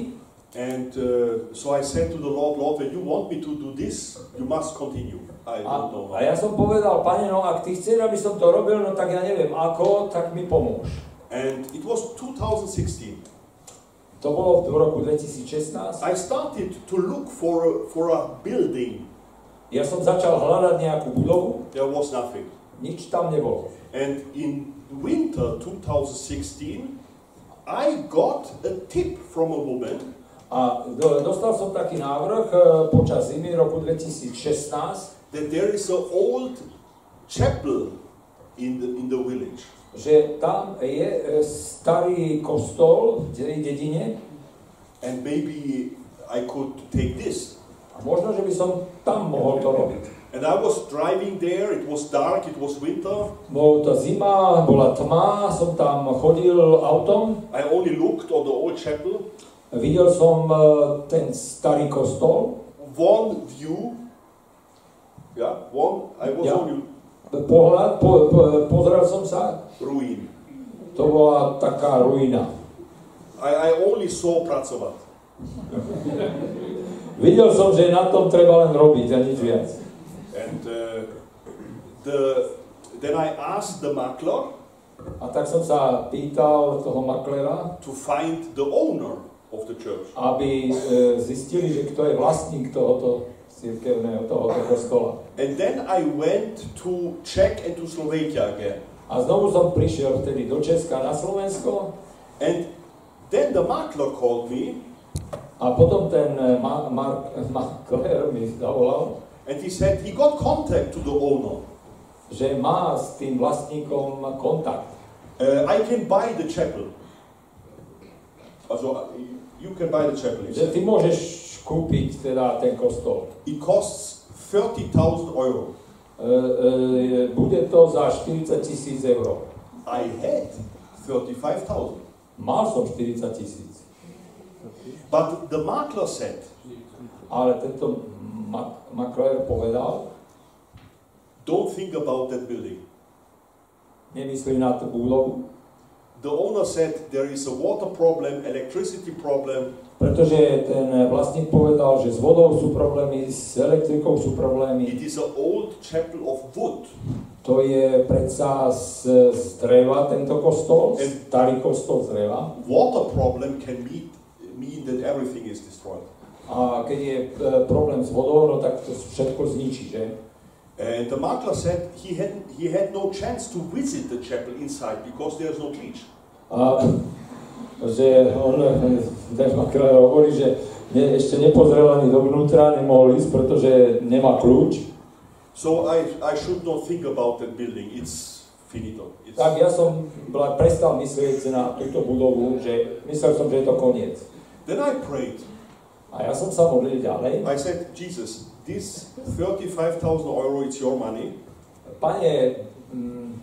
And uh, so I said to the Lord, Lord, when you want me to do this, you must continue. I don't know. a ja som povedal, pane, no ak ty chceš, aby som to robil, no tak ja neviem ako, tak mi pomôž. And it was 2016. To bolo v roku 2016. I started to look for a, for a building. Ja som začal hľadať nejakú budovu, There was nothing. nič tam nebolo. And in winter 2016, I got a tip from a woman A do, dostal som taký návrh e, počas zimy roku 2016, that there is an old chapel in the, in the village. že tam je e, starý kostol v dedine And maybe I could take this. a možno, že by som tam mohol to robiť. And I was driving there, it was dark, it was winter. Bolo to zima, bola tma, som tam chodil autom, I only looked on the old chapel. Videl som e, ten starý kostol, One view, yeah, one, I was Yeah. only pohľad, po, po, pozrel som sa, ruin. to bola taká ruina. I, I only saw Pracovat. Videl som, že na tom treba len robiť a nič viac. And uh, the, then I asked the makler A tak som sa pýtal toho maklera, to find the owner of the church. aby e, zistili, že kto je vlastník tohoto cirkevného, tohoto kostola. And then I went to Czech and to Slovakia again. A znovu som prišiel vtedy do Česka na Slovensko And then the makler called me a potom ten e, ma, ma, makler mi zavolal, and he said he got contact to the owner. že má s tým vlastníkom kontakt. Uh, I can buy the chapel. Also, uh, you can buy the chapel. Že ty môžeš kúpiť teda ten kostol. It costs 30,000 euro. E, e, bude to za 40 tisíc eur. I had 35,000. Mal som 40 tisíc. But the makler said, Ale tento ma- makler povedal, don't think about that building. nemyslí na tú budovu, The owner said there is a water problem, electricity problem, pretože ten vlastník povedal, že s vodou sú problémy, s elektrikou sú It problémy. is an old chapel of wood. To je predsa z, z dreva tento kostol, starý kostol z dreva. Water problem can mean, mean that everything is destroyed. A keď je e, problém s vodou, no tak to všetko zničí, že? And the makler said he had, he had no chance to visit the chapel inside because there's no bleach. A že on, makler hovorí, že ne, ešte nepozrel ani dovnútra, nemohol ísť, pretože nemá kľúč. So I, I should not think about that building. It's finito. It's, Tak ja som prestal myslieť na túto budovu, že myslel som, že je to koniec. then I prayed. A ja som sa modlil ďalej. I said, Jesus, this 35,000 euro, it's your money. Pane, mm,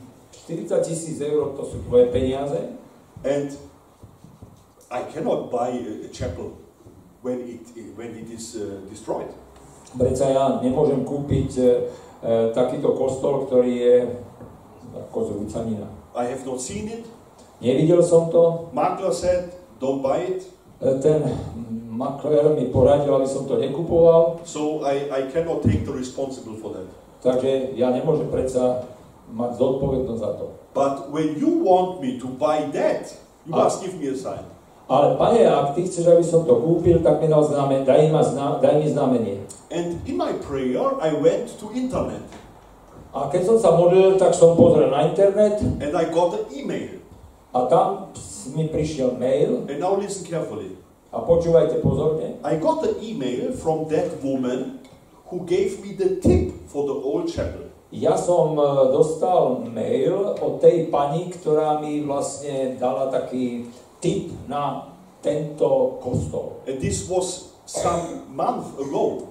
40 tisíc eur to sú tvoje peniaze And I cannot buy a, a chapel when it, when it is uh, destroyed. Predsa ja nemôžem kúpiť e, e, takýto kostol, ktorý je ako zrúcanina. I have not seen it. Nevidel som to. Makler said, don't buy it. E, Ten maklér mi poradil, aby som to nekupoval, So I, I cannot take the responsible for that. takže ja nemôžem predsa mať zodpovednosť za to. But when you want me to buy that, you Ah. must give me a sign. Ale pane, ak ty chceš, aby som to kúpil, tak mi dal znamen, daj, ma zna, daj mi znamenie. And in my prayer, I went to internet A keď som sa modlil, tak som pozrel na internet and I got an email. a tam mi prišiel mail And now listen carefully. a počúvajte pozorne. I got an email from that woman who gave me the tip for the old chapel. Ja som e, dostal mail od tej pani, ktorá mi vlastne dala taký tip na tento kostol. And this was some month ago.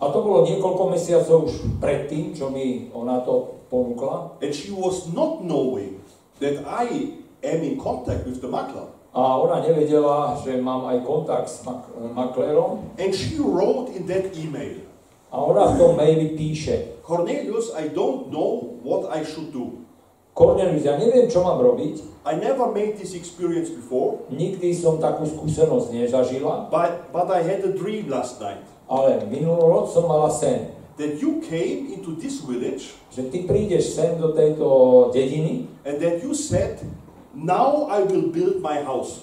A to bolo niekoľko mesiacov už predtým, čo mi ona to ponúkla. And she was not knowing that I am in contact with the makler. A ona nevedela, že mám aj kontakt s mak- maklérom. And she wrote in that email, A ona v tom maili píše, Cornelius, I don't know what I should do. Cornelius, ja neviem, čo mám robiť, I never made this experience before, nikdy som takú skúsenosť nezažila, but, but I had a dream last night ale minulú noc som mala sen, that you came into this village že ty prídeš sem do tejto dediny and that you said, Now I will build my house.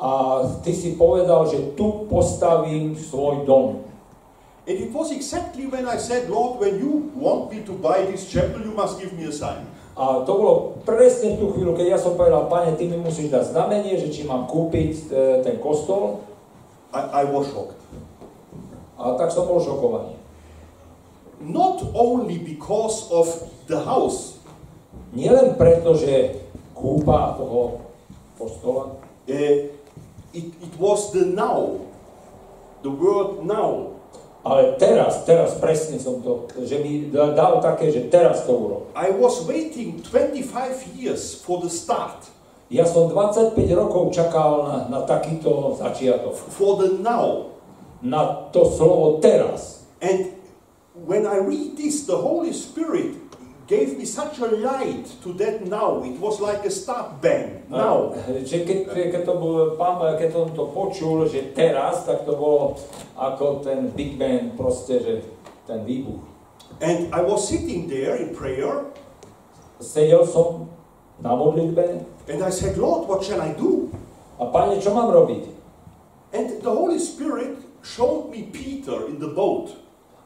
a ty si povedal, že tu postavím svoj dom. And it was exactly when I said, Lord, when you want me to buy this chapel, you must give me a sign. A to bolo presne tú chvíľu, keď ja som povedal, pane, ty mi musíš dať znamenie, že či mám kúpiť e, ten kostol. I, I was shocked. A tak som bol šokovaný. Not only because of the house, Nielen preto, že kúpa toho kostola, uh, it, it was the now, the word now. Ale teraz, teraz presne som to, že mi da- dal také, že teraz to urob. I was waiting 25 years for the start, Ja som 25 rokov čakal na, na takýto začiatok, for the now. na to slovo teraz. And when I read this, the Holy Spirit gave me such a light to that now. It was like a start bang. Now. Že keď, keď, to bol, pán, keď som to počul, že teraz, tak to bolo ako ten Big Bang, proste, že ten výbuch. And I was sitting there in prayer, Sedel som na modlitbe and I said, Lord, what shall I do? a páne, čo mám robiť? And the Holy Spirit showed me Peter in the boat.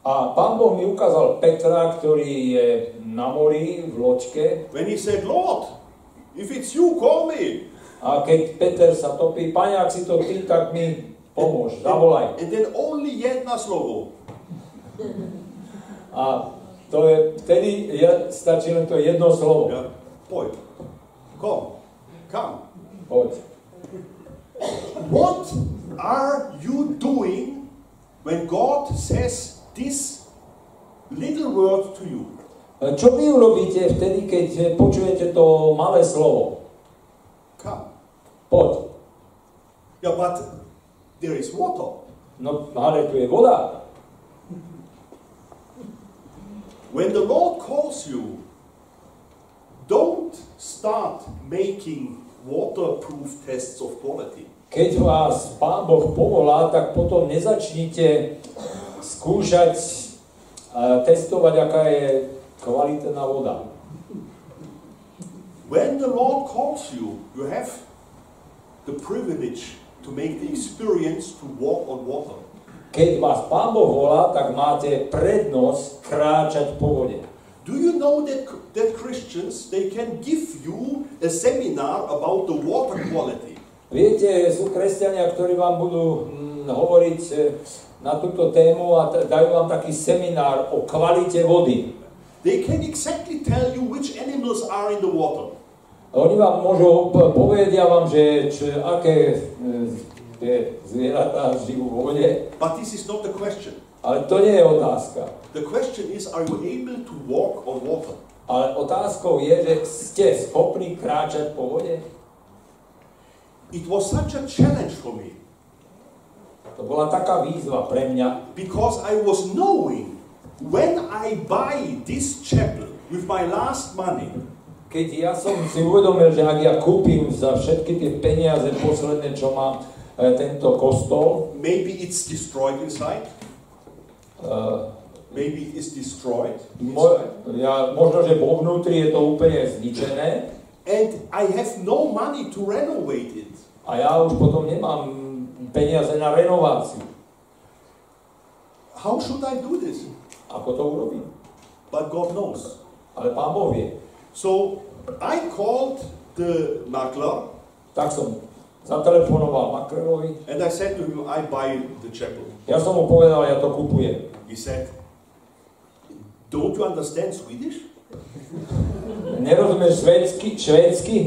A pán Boh mi ukázal Petra, ktorý je na mori v loďke When he said, Lord, if it's you, call me. a keď Peter sa topí, pane, ak si to ty, tak mi pomôž, zavolaj. And then only jedna slovo. A to je, vtedy je, stačí len to jedno slovo. Yeah. Boy, come, come. Poď. What are you doing when God says this little word to you? E, Čo vy urobíte vtedy, keď e, počujete to malé slovo? Come. Poď. Yeah, but there is water. No, ale tu je voda. When the Lord calls you, don't start making waterproof tests of quality. Keď vás Pán Boh povolá, tak potom nezačnite skúšať, a testovať, aká je kvalitná voda. When the Lord calls you, you have the privilege to make the experience to walk on water. Keď vás Pán Boh volá, tak máte prednosť kráčať po vode. Do you know that, that Christians, they can give you a seminar about the water quality? Viete, sú kresťania, ktorí vám budú mm, hovoriť e, na túto tému a dajú vám taký seminár o kvalite vody. They can exactly tell you which animals are in the water. Oni vám môžu, povedia vám, že č, aké e, tie zvieratá žijú vo vode, But this is not the question. ale to nie je otázka. The question is, are you able to walk on water? Ale otázkou je, že ste schopní kráčať po vode? It was such a challenge for me To bola taká výzva pre mňa, because I was knowing when I buy this chapel with my last money, keď ja som si uvedomil, že ak ja kúpim za všetky tie peniaze posledné, čo má e, tento kostol, maybe it's destroyed inside, e, maybe it's destroyed mo, ja, možno, že vo vnútri je to úplne zničené and I have no money to renovate it. a ja už potom nemám peniaze na renováciu. How should I do this? Ako to urobím? But God knows. Ale Pán Boh vie. So I called the makler Tak som zatelefonoval Makrelovi. and I said to him, I buy the chapel. Ja som mu povedal, ja to kupujem. He said, Don't you understand Swedish? Nerozumieš švédsky? švédsky?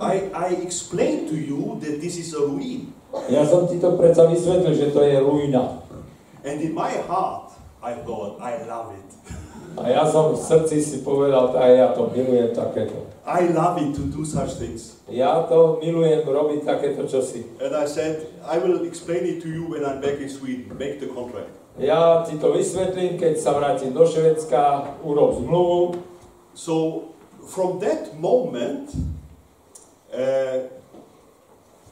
I, I explained to you that this is a ruin. Ja som ti to predsa vysvetlil, že to je ruina. And in my heart, I thought, I love it. A ja som v srdci si povedal, a ja to milujem takéto. I love it to do such things. Ja to milujem robiť takéto čosi. And I said, I will explain it to you when I'm back in Sweden. Make the contract. Ja ti to vysvetlím, keď sa vrátim do Švedska, urob zmluvu. So from that moment, uh,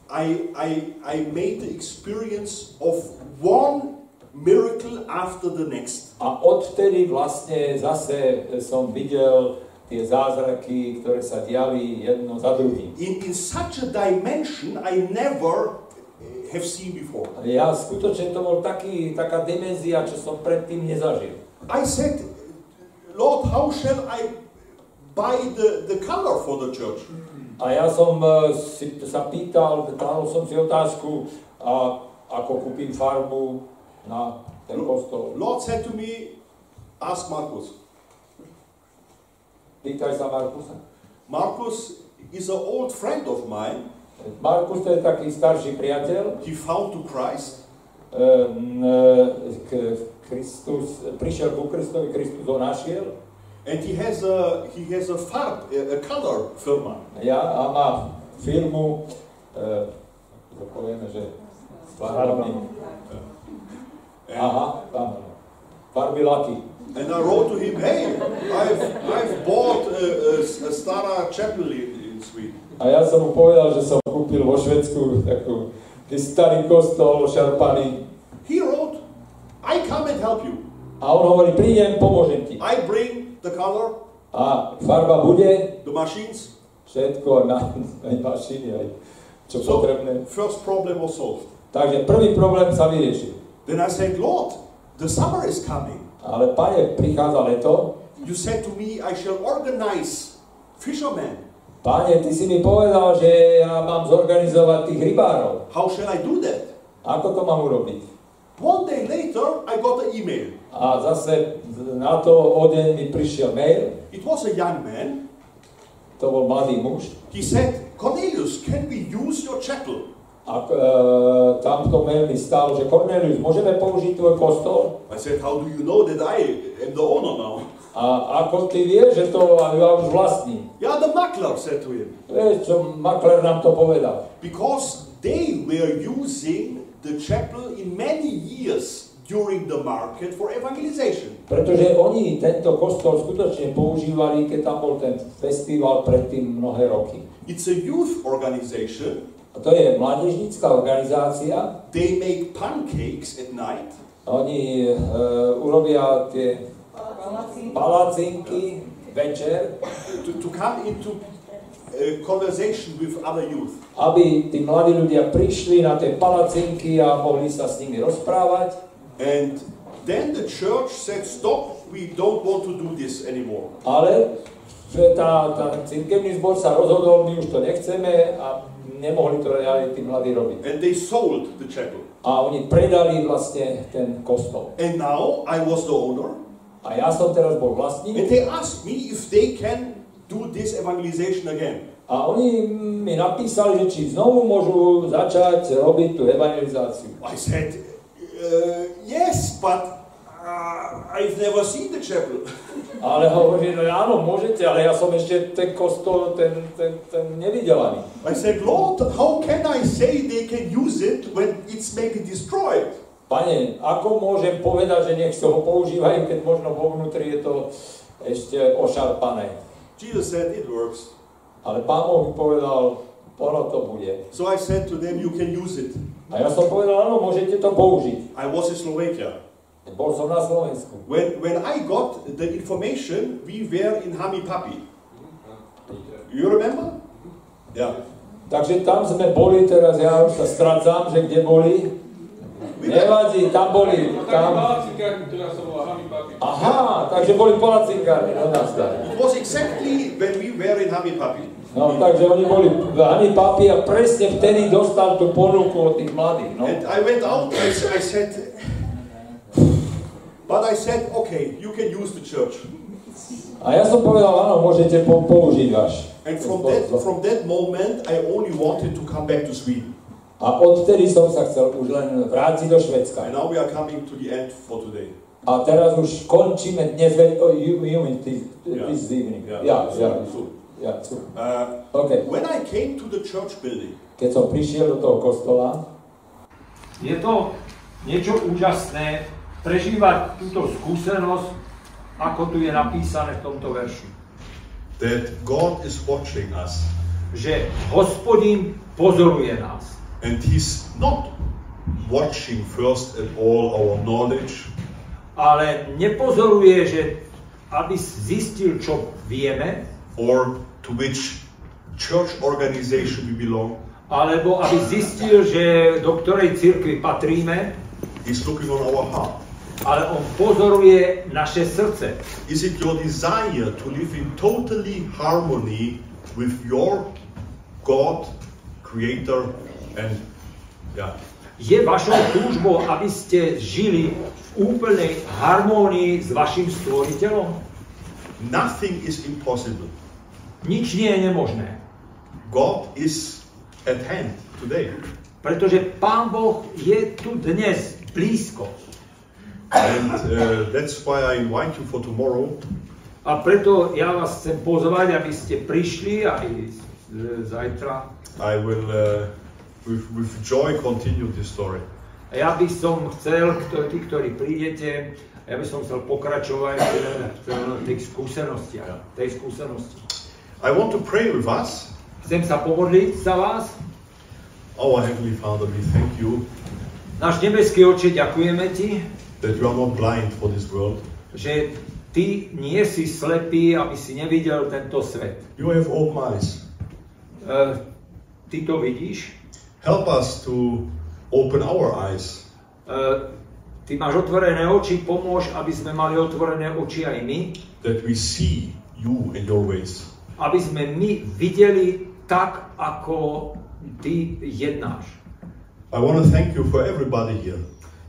I, I, I made the experience of one miracle after the next. A odvtedy vlastne zase som videl tie zázraky, ktoré sa diali jedno za druhým. In, in such a dimension I never uh, have seen before. Ja skutočne to bol taký, taká dimenzia, čo som predtým nezažil. I said, Lord, how shall I buy the, the color for the church? A ja som eh, si, sa pýtal, kladol som si otázku, a ako kúpim farbu na ten kostol. Lord said to me, ask Marcus. Pýtaj sa Markusa. Marcus is an old friend of mine. Markus to je taký starší priateľ. He found to Christ. Eh, k- Kristus, prišiel ku Kristovi, Kristus ho našiel. And he has a he has a farb, a, a color firma. Ja, a má firmu, eh, to povieme, že s farbami. And, Aha, tam. Farby laky. and I wrote to him, hey, I've I've bought a, a, a Stara chapel in, in Sweden. A ja som mu povedal, že som kúpil vo Švedsku takú, taký starý kostol šarpaný. He wrote, I come and help you. A on hovorí, prídem, pomôžem ti. I bring the color, A farba bude, the machines. všetko na, aj mašiny, aj čo So potrebné. first problem was solved. Takže prvý problém sa vyriešil. Then I said, Lord, the summer is coming. Ale pane, prichádza leto. You said to me, I shall organize fishermen. Pane, ty si mi povedal, že ja mám zorganizovať tých rybárov. How shall I do that? Ako to mám urobiť? One day later, I got an email. A zase na to o deň mi prišiel mail. It was a young man. To bol mladý muž. He said, Cornelius, can we use your chapel? A e, tam v tom mail mi stalo, že Cornelius, môžeme použiť tvoj kostol? I said, How do you know that I am the owner now? A ako ty vieš, že to ja už vlastním? Yeah, the makler said to him. Vieš, čo makler nám to povedal. Because they were using the chapel in many years during the market for evangelization. Pretože oni tento kostol skutočne používali, keď tam bol ten festival predtým mnohé roky. It's a youth organization. A to je mládežnícka organizácia. They make pancakes at night. Oni e, urobia tie palacinky večer, to, to come into uh, conversation with other youth. aby tí mladí ľudia prišli na tie palacinky a mohli sa s nimi rozprávať. And then the church said, Stop, we don't want to do this anymore. Ale že tá, tá cirkevný zbor sa rozhodol, my už to nechceme a nemohli to reálne tí mladí robiť. And they sold the chapel. A oni predali vlastne ten kostol. And now I was the owner. A ja som teraz bol And vlastník they asked me if they can do this evangelization again. a oni mi napísali, že či znovu môžu začať robiť tú evangelizáciu. I said, uh, yes, but uh, I've never seen the chapel. Ale hovorí, no áno, môžete, ale ja som ešte ten kostol, ten, ten, ten nevidel ani. I said, Lord, how can I say they can use it when it's maybe destroyed? Pane, ako môžem povedať, že nech sa ho používajú, keď možno vo vnútri je to ešte ošarpané. Jesus said, it works. Ale Pán Boh povedal, ono to bude. So I said to them, you can use it. A ja som povedal, áno, môžete to použiť. I was in Slovakia. Bol som na Slovensku. When, when I got the information, we were in Hamipapi. You remember? Yeah. Takže tam sme boli teraz, ja už sa strácam, že kde boli. Nevadí, tam boli, tam. Hami Papi. Aha, takže boli palacinkárne, no nazdar. It was exactly when we were in Hamipapi. No, takže oni boli v Ani Papi a presne vtedy dostal tú ponuku od tých mladých, no. And I went out, s- I said, but I said, okay, you can use the church. A ja som povedal, áno, môžete po- použiť váš. And from that, from that moment, I only wanted to come back to Sweden. A odtedy som sa chcel už len vrátiť do Švedska. And now we are coming to the end for today. A teraz už končíme dnes, ve- oh, you, you mean this, Yeah. this evening. Yeah. Ja, ja, So, ja, super. uh, OK, when I came to the church building, keď som prišiel do toho kostola, Je to niečo úžasné prežívať túto skúsenosť, ako tu je napísané v tomto verši. that God is watching us. Že hospodin pozoruje nás. And He's not watching first at all our knowledge, Ale nepozoruje, že aby zistil, čo vieme, or to which church organization we belong. alebo aby zistil, že do ktorej cirkvi patríme, He's looking on our heart. Ale on pozoruje naše srdce. Is it your desire to live in totally harmony with your God, Creator, and yeah, Je vašou túžbou, aby ste žili v úplnej harmónii s vašim stvoriteľom? nothing is impossible. Nič nie je nemožné. God is at hand today. Pretože Pán Boh je tu dnes blízko. And uh, that's why I invite you for tomorrow. A preto ja vás chcem pozvať, aby ste prišli aj zajtra. I will, uh, with, with joy, continue this story. A ja by som chcel, kto- tí, ktorí prídete, ja by som chcel pokračovať e, v tej skúsenosti. Tej skúsenosti. I want to pray with us. Chcem sa pomodliť za vás. Our Heavenly Father, we thank you Náš nebeský oče, ďakujeme ti, that you are not blind for this world. že ty nie si slepý, aby si nevidel tento svet. You have open eyes. E, ty to vidíš. Help us to open our eyes E, ty máš otvorené oči, pomôž, aby sme mali otvorené oči aj my, that we see you and your ways. aby sme my videli tak, ako ty jednáš. I want to thank you for everybody here.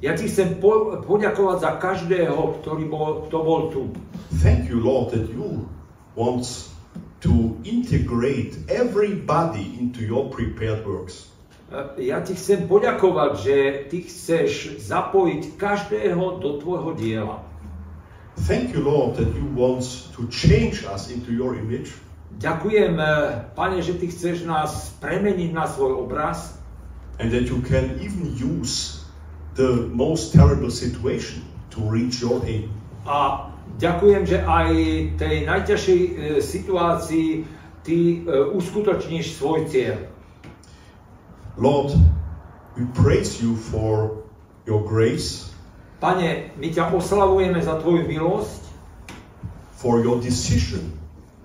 Ja ti chcem po, poďakovať za každého, ktorý bol, kto bol tu. Thank you, Lord, that you want to integrate everybody into your prepared works. E, Ja ti chcem poďakovať, že ty chceš zapojiť každého do tvojho diela. Thank you, Lord, that you want to change us into your image. Ďakujem, e, Pane, že ty chceš nás premeniť na svoj obraz and that you can even use the most terrible situation to reach your aim. a ďakujem, že aj tej najťažšej e, situácii ty e, uskutočníš svoj cieľ. Lord, we praise you for your grace, Pane, my ťa oslavujeme za tvoju milosť, for your decision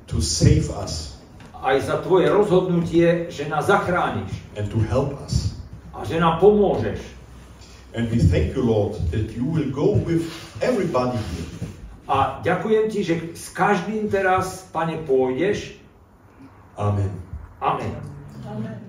to save us aj za tvoje rozhodnutie, že nás zachrániš and to help us. a že nám pomôžeš. And we thank you, Lord, that you will go with everybody here. A ďakujem ti, že s každým teraz, Pane, pôjdeš. Amen. Amen.